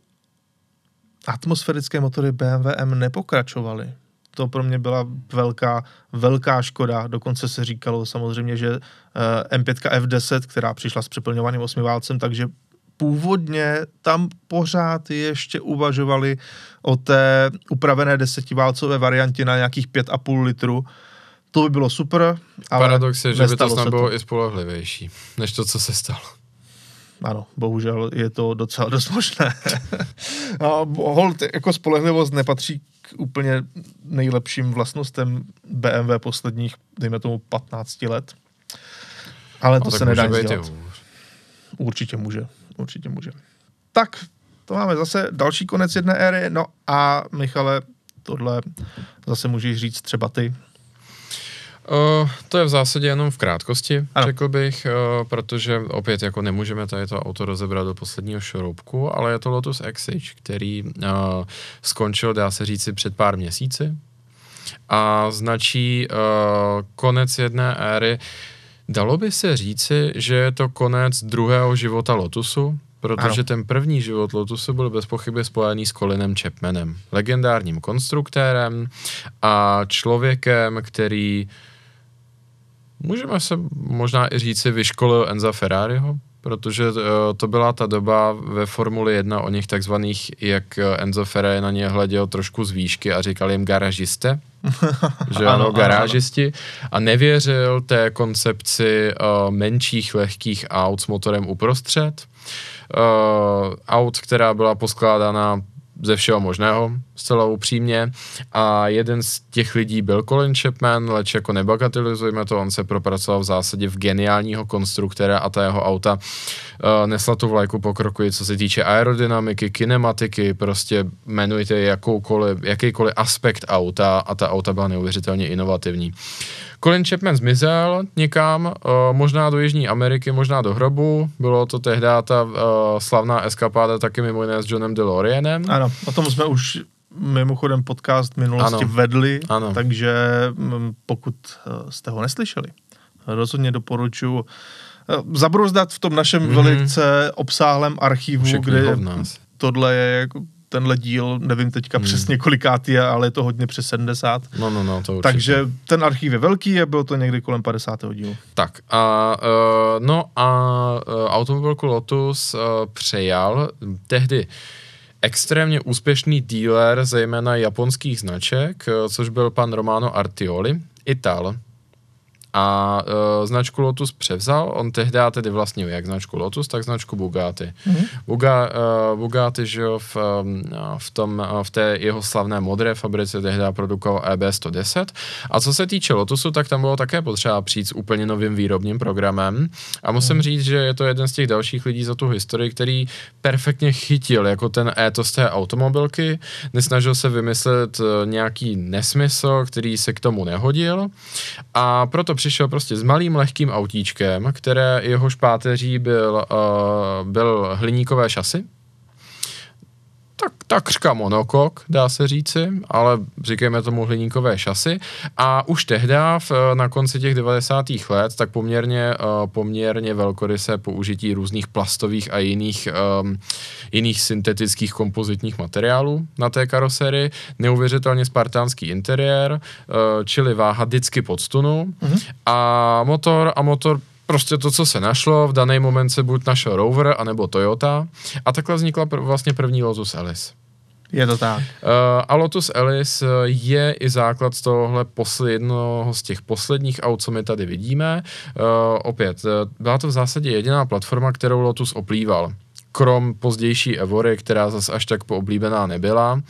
atmosférické motory BMW M nepokračovaly. To pro mě byla velká, velká škoda. Dokonce se říkalo samozřejmě, že uh, M5 F10, která přišla s přeplňovaným osmiválcem, takže původně tam pořád ještě uvažovali o té upravené desetiválcové variantě na nějakých 5,5 litru. To by bylo super, ale Paradox je, že by to snad bylo i spolehlivější, než to, co se stalo. Ano, bohužel je to docela dost možné. (laughs) a hold, jako spolehlivost nepatří k úplně nejlepším vlastnostem BMW posledních, dejme tomu, 15 let. Ale to no, se nedá dělat. Určitě může určitě může. Tak, to máme zase další konec jedné éry, no a Michale, tohle zase můžeš říct třeba ty. Uh, to je v zásadě jenom v krátkosti, ano. řekl bych, uh, protože opět jako nemůžeme tady to auto rozebrat do posledního šroubku, ale je to Lotus Exige, který uh, skončil, dá se říci, před pár měsíci a značí uh, konec jedné éry. Dalo by se říci, že je to konec druhého života Lotusu, protože ano. ten první život Lotusu byl bez pochyby spojený s Colinem Chapmanem, legendárním konstruktérem a člověkem, který můžeme se možná i říci vyškolil Enza Ferrariho, protože uh, to byla ta doba ve Formuli 1 o nich takzvaných, jak Enzo Ferrari na ně hleděl trošku z výšky a říkal jim garažiste, (laughs) že ano, ano, garážisti. A nevěřil té koncepci uh, menších lehkých aut s motorem uprostřed, uh, aut, která byla poskládána ze všeho možného, zcela upřímně. A jeden z těch lidí byl Colin Chapman, leč jako nebagatelizujeme to, on se propracoval v zásadě v geniálního konstruktora a ta jeho auta uh, nesla tu vlajku pokroku, co se týče aerodynamiky, kinematiky, prostě jmenujte jakoukoliv, jakýkoliv aspekt auta a ta auta byla neuvěřitelně inovativní. Colin Chapman zmizel někam, uh, možná do Jižní Ameriky, možná do hrobu. Bylo to tehdy ta uh, slavná eskapáda taky mimo jiné s Johnem DeLoreanem. Ano, o tom jsme už mimochodem podcast minulosti ano. vedli, ano. takže mm, pokud jste ho neslyšeli, rozhodně doporučuji zabrouzdat v tom našem mm-hmm. velice obsáhlém archivu, kde tohle je jako tenhle díl, nevím teďka hmm. přesně kolikátý je, ale je to hodně přes 70. No, no, no, to určitě. Takže ten archiv je velký a bylo to někdy kolem 50. dílu. Tak a uh, no a uh, automobilku Lotus uh, přejal tehdy extrémně úspěšný dealer, zejména japonských značek, což byl pan Romano Artioli, Ital. A uh, značku Lotus převzal, on tehdy tedy vlastnil jak značku Lotus, tak značku Bugatti. Mm-hmm. Buga, uh, Bugatti, že jo, v, um, v, tom, uh, v té jeho slavné modré fabrice tehdy produkoval EB110. A co se týče Lotusu, tak tam bylo také potřeba přijít s úplně novým výrobním programem. A musím mm. říct, že je to jeden z těch dalších lidí za tu historii, který perfektně chytil jako ten étos té automobilky, nesnažil se vymyslet nějaký nesmysl, který se k tomu nehodil a proto přišel prostě s malým lehkým autíčkem, které jehož páteří byl, uh, byl hliníkové šasy, tak takřka monokok, dá se říci, ale říkejme tomu hliníkové šasy. A už tehdy, v, na konci těch 90. let, tak poměrně, uh, poměrně velkoryse použití různých plastových a jiných, um, jiných syntetických kompozitních materiálů na té karoserii. Neuvěřitelně spartánský interiér, uh, čili váha vždycky pod stunu. Mm-hmm. A motor, a motor prostě to, co se našlo, v daný moment se buď našel Rover, anebo Toyota a takhle vznikla pr- vlastně první Lotus Elise. Je to tak. Uh, a Lotus Elise eh, je i základ z tohohle posl- jednoho z těch posledních aut, co my tady vidíme. Uh, opět, byla to v zásadě jediná platforma, kterou Lotus oplýval krom pozdější Evory, která zase až tak pooblíbená nebyla. Uh,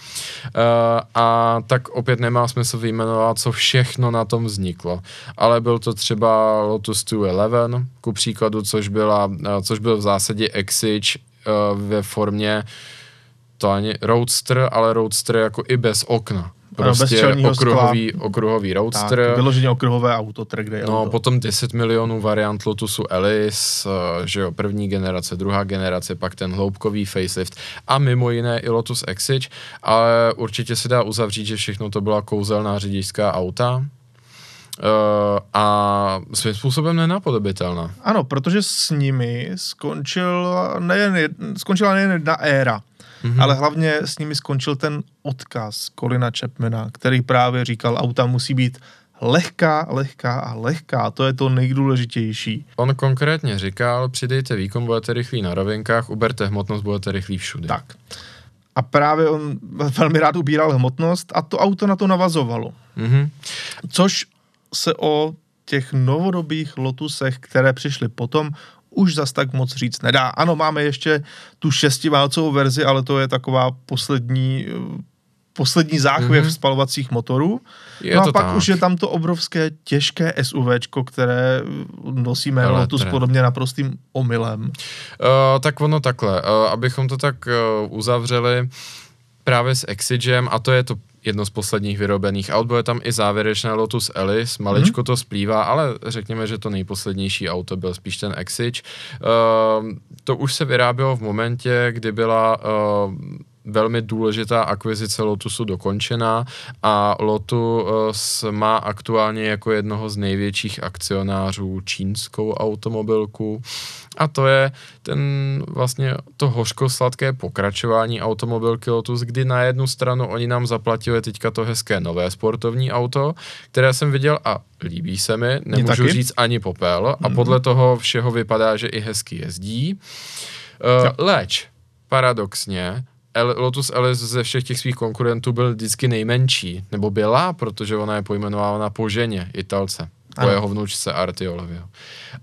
a tak opět nemá smysl vyjmenovat, co všechno na tom vzniklo. Ale byl to třeba Lotus 211, ku příkladu, což, byla, uh, což byl v zásadě Exige uh, ve formě to ani Roadster, ale Roadster jako i bez okna. Prostě okruhový, okruhový roadster. Tak, vyloženě okruhové auto, track day No, auto. potom 10 milionů variant Lotusu Elise, eh, že jo, první generace, druhá generace, pak ten hloubkový facelift a mimo jiné i Lotus Exige, ale určitě se dá uzavřít, že všechno to byla kouzelná řidičská auta, Uh, a svým způsobem nenapodobitelná. Ano, protože s nimi skončil nejen, skončila nejen jedna éra, mm-hmm. ale hlavně s nimi skončil ten odkaz Colina Chapmana, který právě říkal, auta musí být lehká, lehká a lehká. To je to nejdůležitější. On konkrétně říkal, přidejte výkon, budete rychlí na rovinkách, uberte hmotnost, budete rychlí všude. Tak. A právě on velmi rád ubíral hmotnost a to auto na to navazovalo. Mm-hmm. Což se o těch novodobých Lotusech, které přišly potom, už zas tak moc říct nedá. Ano, máme ještě tu šestiválcovou verzi, ale to je taková poslední poslední záchvěv mm-hmm. spalovacích motorů. Je no a pak tak. už je tam to obrovské těžké SUVčko, které nosí jméno Lotus podobně naprostým omylem. Uh, tak ono takhle, uh, abychom to tak uh, uzavřeli právě s Exigem, a to je to jedno z posledních vyrobených aut. Bude tam i závěrečné Lotus Elise, maličko mm. to splývá, ale řekněme, že to nejposlednější auto byl spíš ten Exige. Uh, to už se vyrábělo v momentě, kdy byla uh, velmi důležitá akvizice Lotusu dokončená a Lotus má aktuálně jako jednoho z největších akcionářů čínskou automobilku a to je ten vlastně to hořko-sladké pokračování automobilky Lotus, kdy na jednu stranu oni nám zaplatili teďka to hezké nové sportovní auto, které jsem viděl a líbí se mi, nemůžu říct ani popel a mm-hmm. podle toho všeho vypadá, že i hezky jezdí. Uh, leč, paradoxně, Lotus Elise ze všech těch svých konkurentů byl vždycky nejmenší, nebo byla, protože ona je pojmenována po ženě, Italce, po ano. jeho vnučce Artiolevio.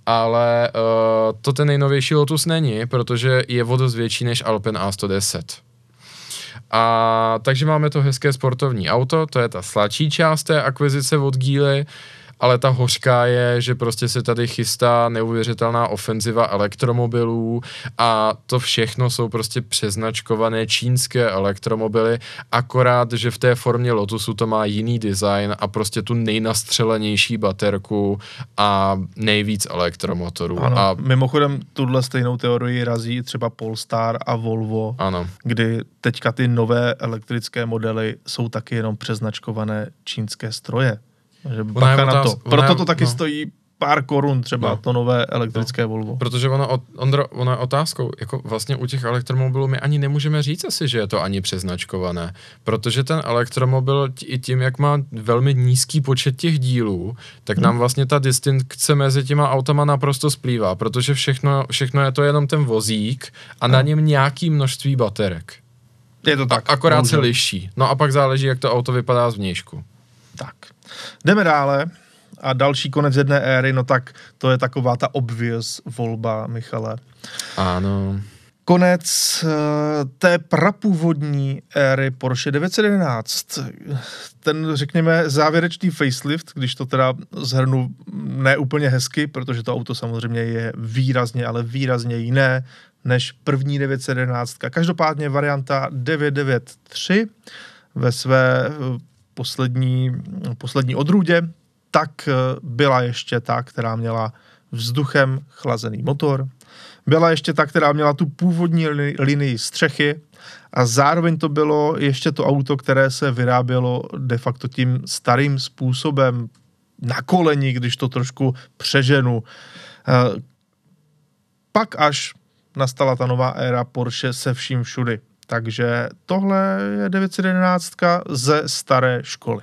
Ale uh, to ten nejnovější Lotus není, protože je o dost větší než Alpen A110. A takže máme to hezké sportovní auto, to je ta sladší část té akvizice od Geely, ale ta hořká je, že prostě se tady chystá neuvěřitelná ofenziva elektromobilů a to všechno jsou prostě přeznačkované čínské elektromobily, akorát, že v té formě Lotusu to má jiný design a prostě tu nejnastřelenější baterku a nejvíc elektromotorů. Ano, a mimochodem tuhle stejnou teorii razí třeba Polestar a Volvo, ano. kdy teďka ty nové elektrické modely jsou taky jenom přeznačkované čínské stroje. Že bacha na to. Proto to taky no. stojí pár korun třeba no. to nové elektrické no. Volvo. Protože ono, Ondro, ono je otázkou, jako vlastně u těch elektromobilů my ani nemůžeme říct asi, že je to ani přeznačkované, protože ten elektromobil i tím, jak má velmi nízký počet těch dílů, tak hmm. nám vlastně ta distinkce mezi těma automa naprosto splývá, protože všechno, všechno je to jenom ten vozík a hmm. na něm nějaký množství baterek. Je to tak. A, akorát bohužel. se liší. No a pak záleží, jak to auto vypadá zvnějšku. Tak. Jdeme dále. A další konec jedné éry, no tak to je taková ta obvious volba, Michale. Ano. Konec uh, té prapůvodní éry Porsche 911. Ten, řekněme, závěrečný facelift, když to teda zhrnu ne úplně hezky, protože to auto samozřejmě je výrazně, ale výrazně jiné než první 911. Každopádně varianta 993 ve své eh, poslední, poslední odrůdě, tak eh, byla ještě ta, která měla vzduchem chlazený motor, byla ještě ta, která měla tu původní linii střechy a zároveň to bylo ještě to auto, které se vyrábělo de facto tím starým způsobem na koleni, když to trošku přeženu. Eh, pak až nastala ta nová éra Porsche se vším všudy. Takže tohle je 911 ze staré školy.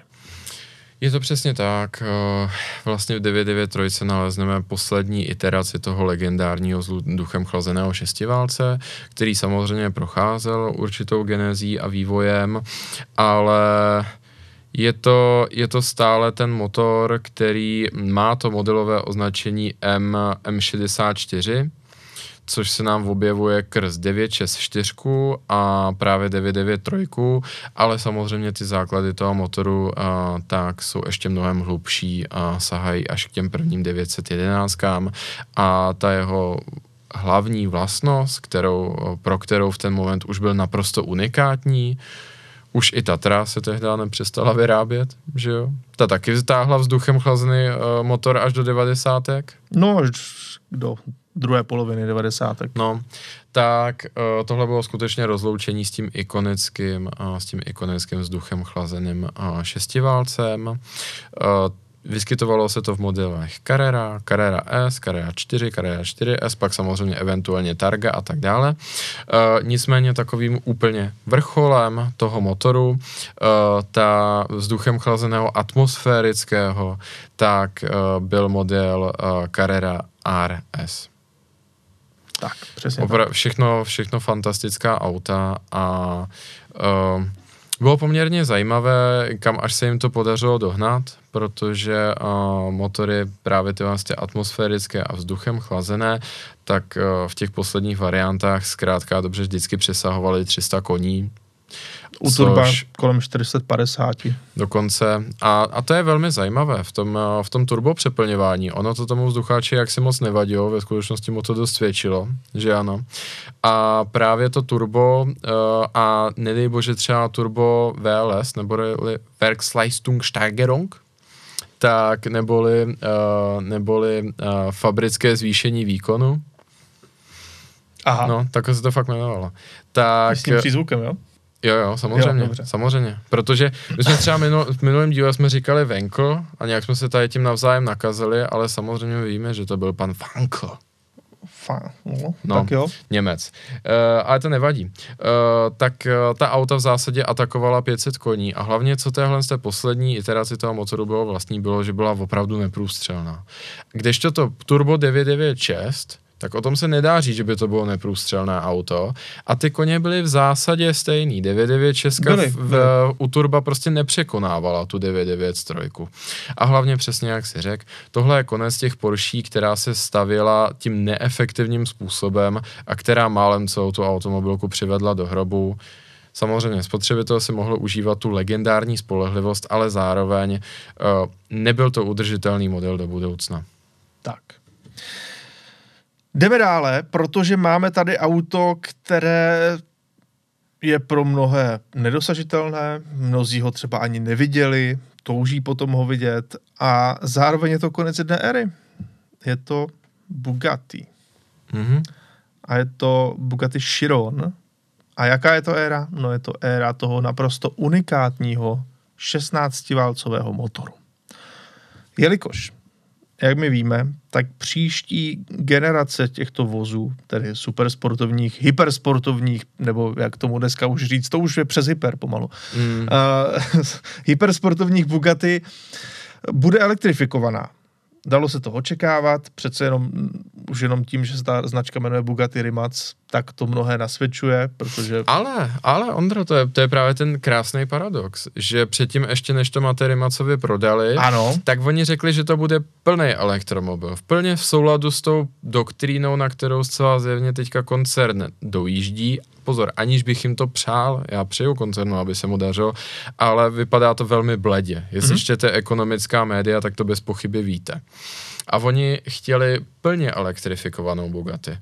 Je to přesně tak. Eh, vlastně v 993 nalezneme poslední iteraci toho legendárního duchem chlazeného šestiválce, který samozřejmě procházel určitou genezí a vývojem, ale je to, je to stále ten motor, který má to modelové označení M, M64, což se nám objevuje krz 964 a právě 993, ale samozřejmě ty základy toho motoru a, tak jsou ještě mnohem hlubší a sahají až k těm prvním 911 a ta jeho hlavní vlastnost, kterou, pro kterou v ten moment už byl naprosto unikátní, už i Tatra se tehdy nepřestala vyrábět, že jo? Ta taky vytáhla vzduchem chlazený uh, motor až do 90. No, až do druhé poloviny 90. No, tak uh, tohle bylo skutečně rozloučení s tím ikonickým, uh, s tím ikonickým vzduchem chlazeným uh, šestiválcem. Uh, Vyskytovalo se to v modelech Carrera, Carrera S, Carrera 4, Carrera 4S, pak samozřejmě eventuálně Targa a tak dále. E, nicméně takovým úplně vrcholem toho motoru, e, ta vzduchem chlazeného atmosférického, tak e, byl model e, Carrera RS. Tak, přesně Opra- tak. Všechno, všechno fantastická auta a uh, bylo poměrně zajímavé, kam až se jim to podařilo dohnat, protože uh, motory právě ty vlastně atmosférické a vzduchem chlazené, tak uh, v těch posledních variantách zkrátka dobře vždycky přesahovaly 300 koní, u turba což, kolem 450. Dokonce. A, a to je velmi zajímavé v tom, v tom turbo přeplňování. Ono to tomu vzducháči jak si moc nevadilo, ve skutečnosti mu to dost svědčilo, že ano. A právě to turbo uh, a nedej bože třeba turbo VLS, nebo Werksleistungssteigerung, tak neboli, uh, neboli uh, fabrické zvýšení výkonu. Aha. No, tak se to fakt jmenovalo. Tak, s tím přízvukem, jo? Jo, jo, samozřejmě, jo, samozřejmě. Protože my jsme třeba minul, v minulém díle jsme říkali Venko a nějak jsme se tady tím navzájem nakazili, ale samozřejmě víme, že to byl pan Vanko. Fa- no, no, tak jo. Němec. Uh, ale to nevadí. Uh, tak uh, ta auta v zásadě atakovala 500 koní a hlavně co téhle z té poslední iteraci toho motoru bylo vlastní, bylo, že byla opravdu neprůstřelná. Kdežto to Turbo 996 tak o tom se nedá říct, že by to bylo neprůstřelné auto. A ty koně byly v zásadě stejný. 996 byly, v, byly. u Turba prostě nepřekonávala tu 993. A hlavně přesně jak si řekl, tohle je konec těch Porsche, která se stavěla tím neefektivním způsobem a která málem celou tu automobilku přivedla do hrobu. Samozřejmě spotřebitel si mohl užívat tu legendární spolehlivost, ale zároveň uh, nebyl to udržitelný model do budoucna. Tak. Jdeme dále, protože máme tady auto, které je pro mnohé nedosažitelné, mnozí ho třeba ani neviděli, touží potom ho vidět a zároveň je to konec jedné éry. Je to Bugatti. Mm-hmm. A je to Bugatti Chiron. A jaká je to éra? No je to éra toho naprosto unikátního 16-válcového motoru. Jelikož jak my víme, tak příští generace těchto vozů, tedy supersportovních, hypersportovních, nebo jak tomu dneska už říct, to už je přes hyper pomalu, mm. uh, (laughs) hypersportovních Bugatti bude elektrifikovaná. Dalo se to očekávat, přece jenom už jenom tím, že se ta značka jmenuje Bugatti Rimac, tak to mnohé nasvědčuje, protože... Ale, ale Ondro, to je, to je právě ten krásný paradox, že předtím ještě než to Matty Rimacově prodali, ano. tak oni řekli, že to bude plný elektromobil. V plně v souladu s tou doktrínou, na kterou zcela zjevně teďka koncern dojíždí. Pozor, aniž bych jim to přál, já přeju koncernu, aby se mu dařilo, ale vypadá to velmi bledě. Jestli mm-hmm. čtete ekonomická média, tak to bez pochyby víte. A oni chtěli plně elektrifikovanou Bugatti.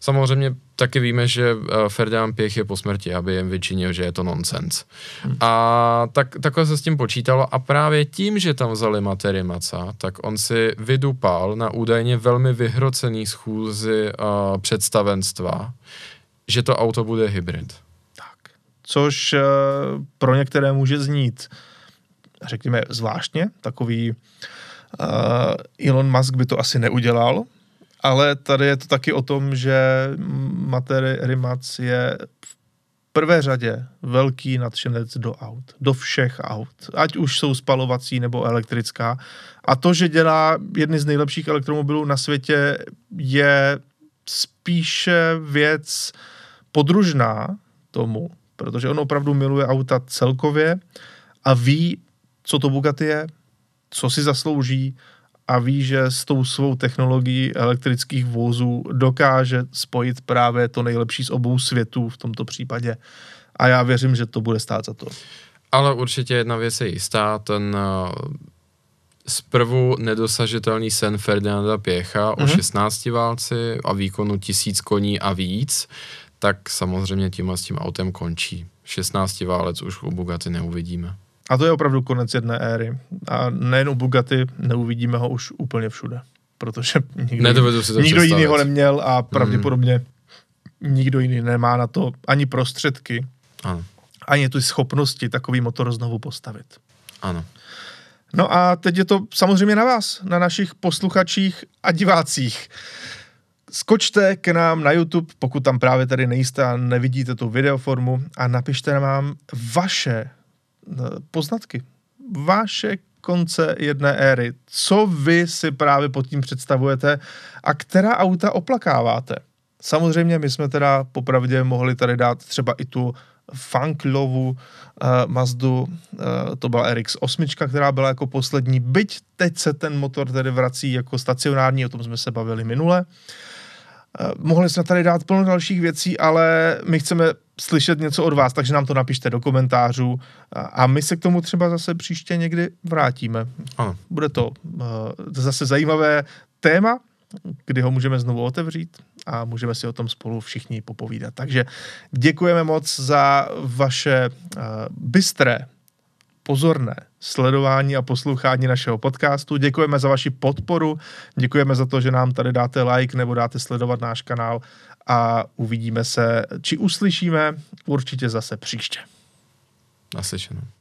Samozřejmě taky víme, že eh, Ferdinand Pěch je po smrti, aby jim vyčinil, že je to nonsens. Hmm. A tak, takhle se s tím počítalo a právě tím, že tam vzali Matery Maca, tak on si vydupal na údajně velmi vyhrocený schůzi uh, představenstva, že to auto bude hybrid. Tak. Což uh, pro některé může znít, řekněme, zvláštně, takový uh, Elon Musk by to asi neudělal, ale tady je to taky o tom, že Matery Rimac je v prvé řadě velký nadšenec do aut, do všech aut, ať už jsou spalovací nebo elektrická. A to, že dělá jedny z nejlepších elektromobilů na světě, je spíše věc podružná tomu, protože on opravdu miluje auta celkově a ví, co to Bugatti je, co si zaslouží a ví, že s tou svou technologií elektrických vozů dokáže spojit právě to nejlepší z obou světů v tomto případě. A já věřím, že to bude stát za to. Ale určitě jedna věc je jistá, ten uh, zprvu nedosažitelný sen Ferdinanda Pěcha mm-hmm. o 16 mhm. válci a výkonu tisíc koní a víc, tak samozřejmě tím a s tím autem končí. 16 válec už u Bugatti neuvidíme. A to je opravdu konec jedné éry. A nejen u Bugatti, neuvidíme ho už úplně všude. Protože nikdo, si to nikdo jiný ho neměl a pravděpodobně mm. nikdo jiný nemá na to ani prostředky, ano. ani tu schopnosti takový motor znovu postavit. Ano. No a teď je to samozřejmě na vás, na našich posluchačích a divácích. Skočte k nám na YouTube, pokud tam právě tady nejste a nevidíte tu videoformu a napište nám vaše poznatky. Vaše konce jedné éry. Co vy si právě pod tím představujete a která auta oplakáváte? Samozřejmě my jsme teda popravdě mohli tady dát třeba i tu Funklovu uh, Mazdu, uh, to byla RX8, která byla jako poslední, byť teď se ten motor tedy vrací jako stacionární, o tom jsme se bavili minule. Uh, Eh, mohli jsme tady dát plno dalších věcí, ale my chceme slyšet něco od vás, takže nám to napište do komentářů a my se k tomu třeba zase příště někdy vrátíme. Ano. Bude to uh, zase zajímavé téma, kdy ho můžeme znovu otevřít a můžeme si o tom spolu všichni popovídat. Takže děkujeme moc za vaše uh, bystré pozorné sledování a poslouchání našeho podcastu. Děkujeme za vaši podporu, děkujeme za to, že nám tady dáte like nebo dáte sledovat náš kanál a uvidíme se, či uslyšíme určitě zase příště. Naslyšenou.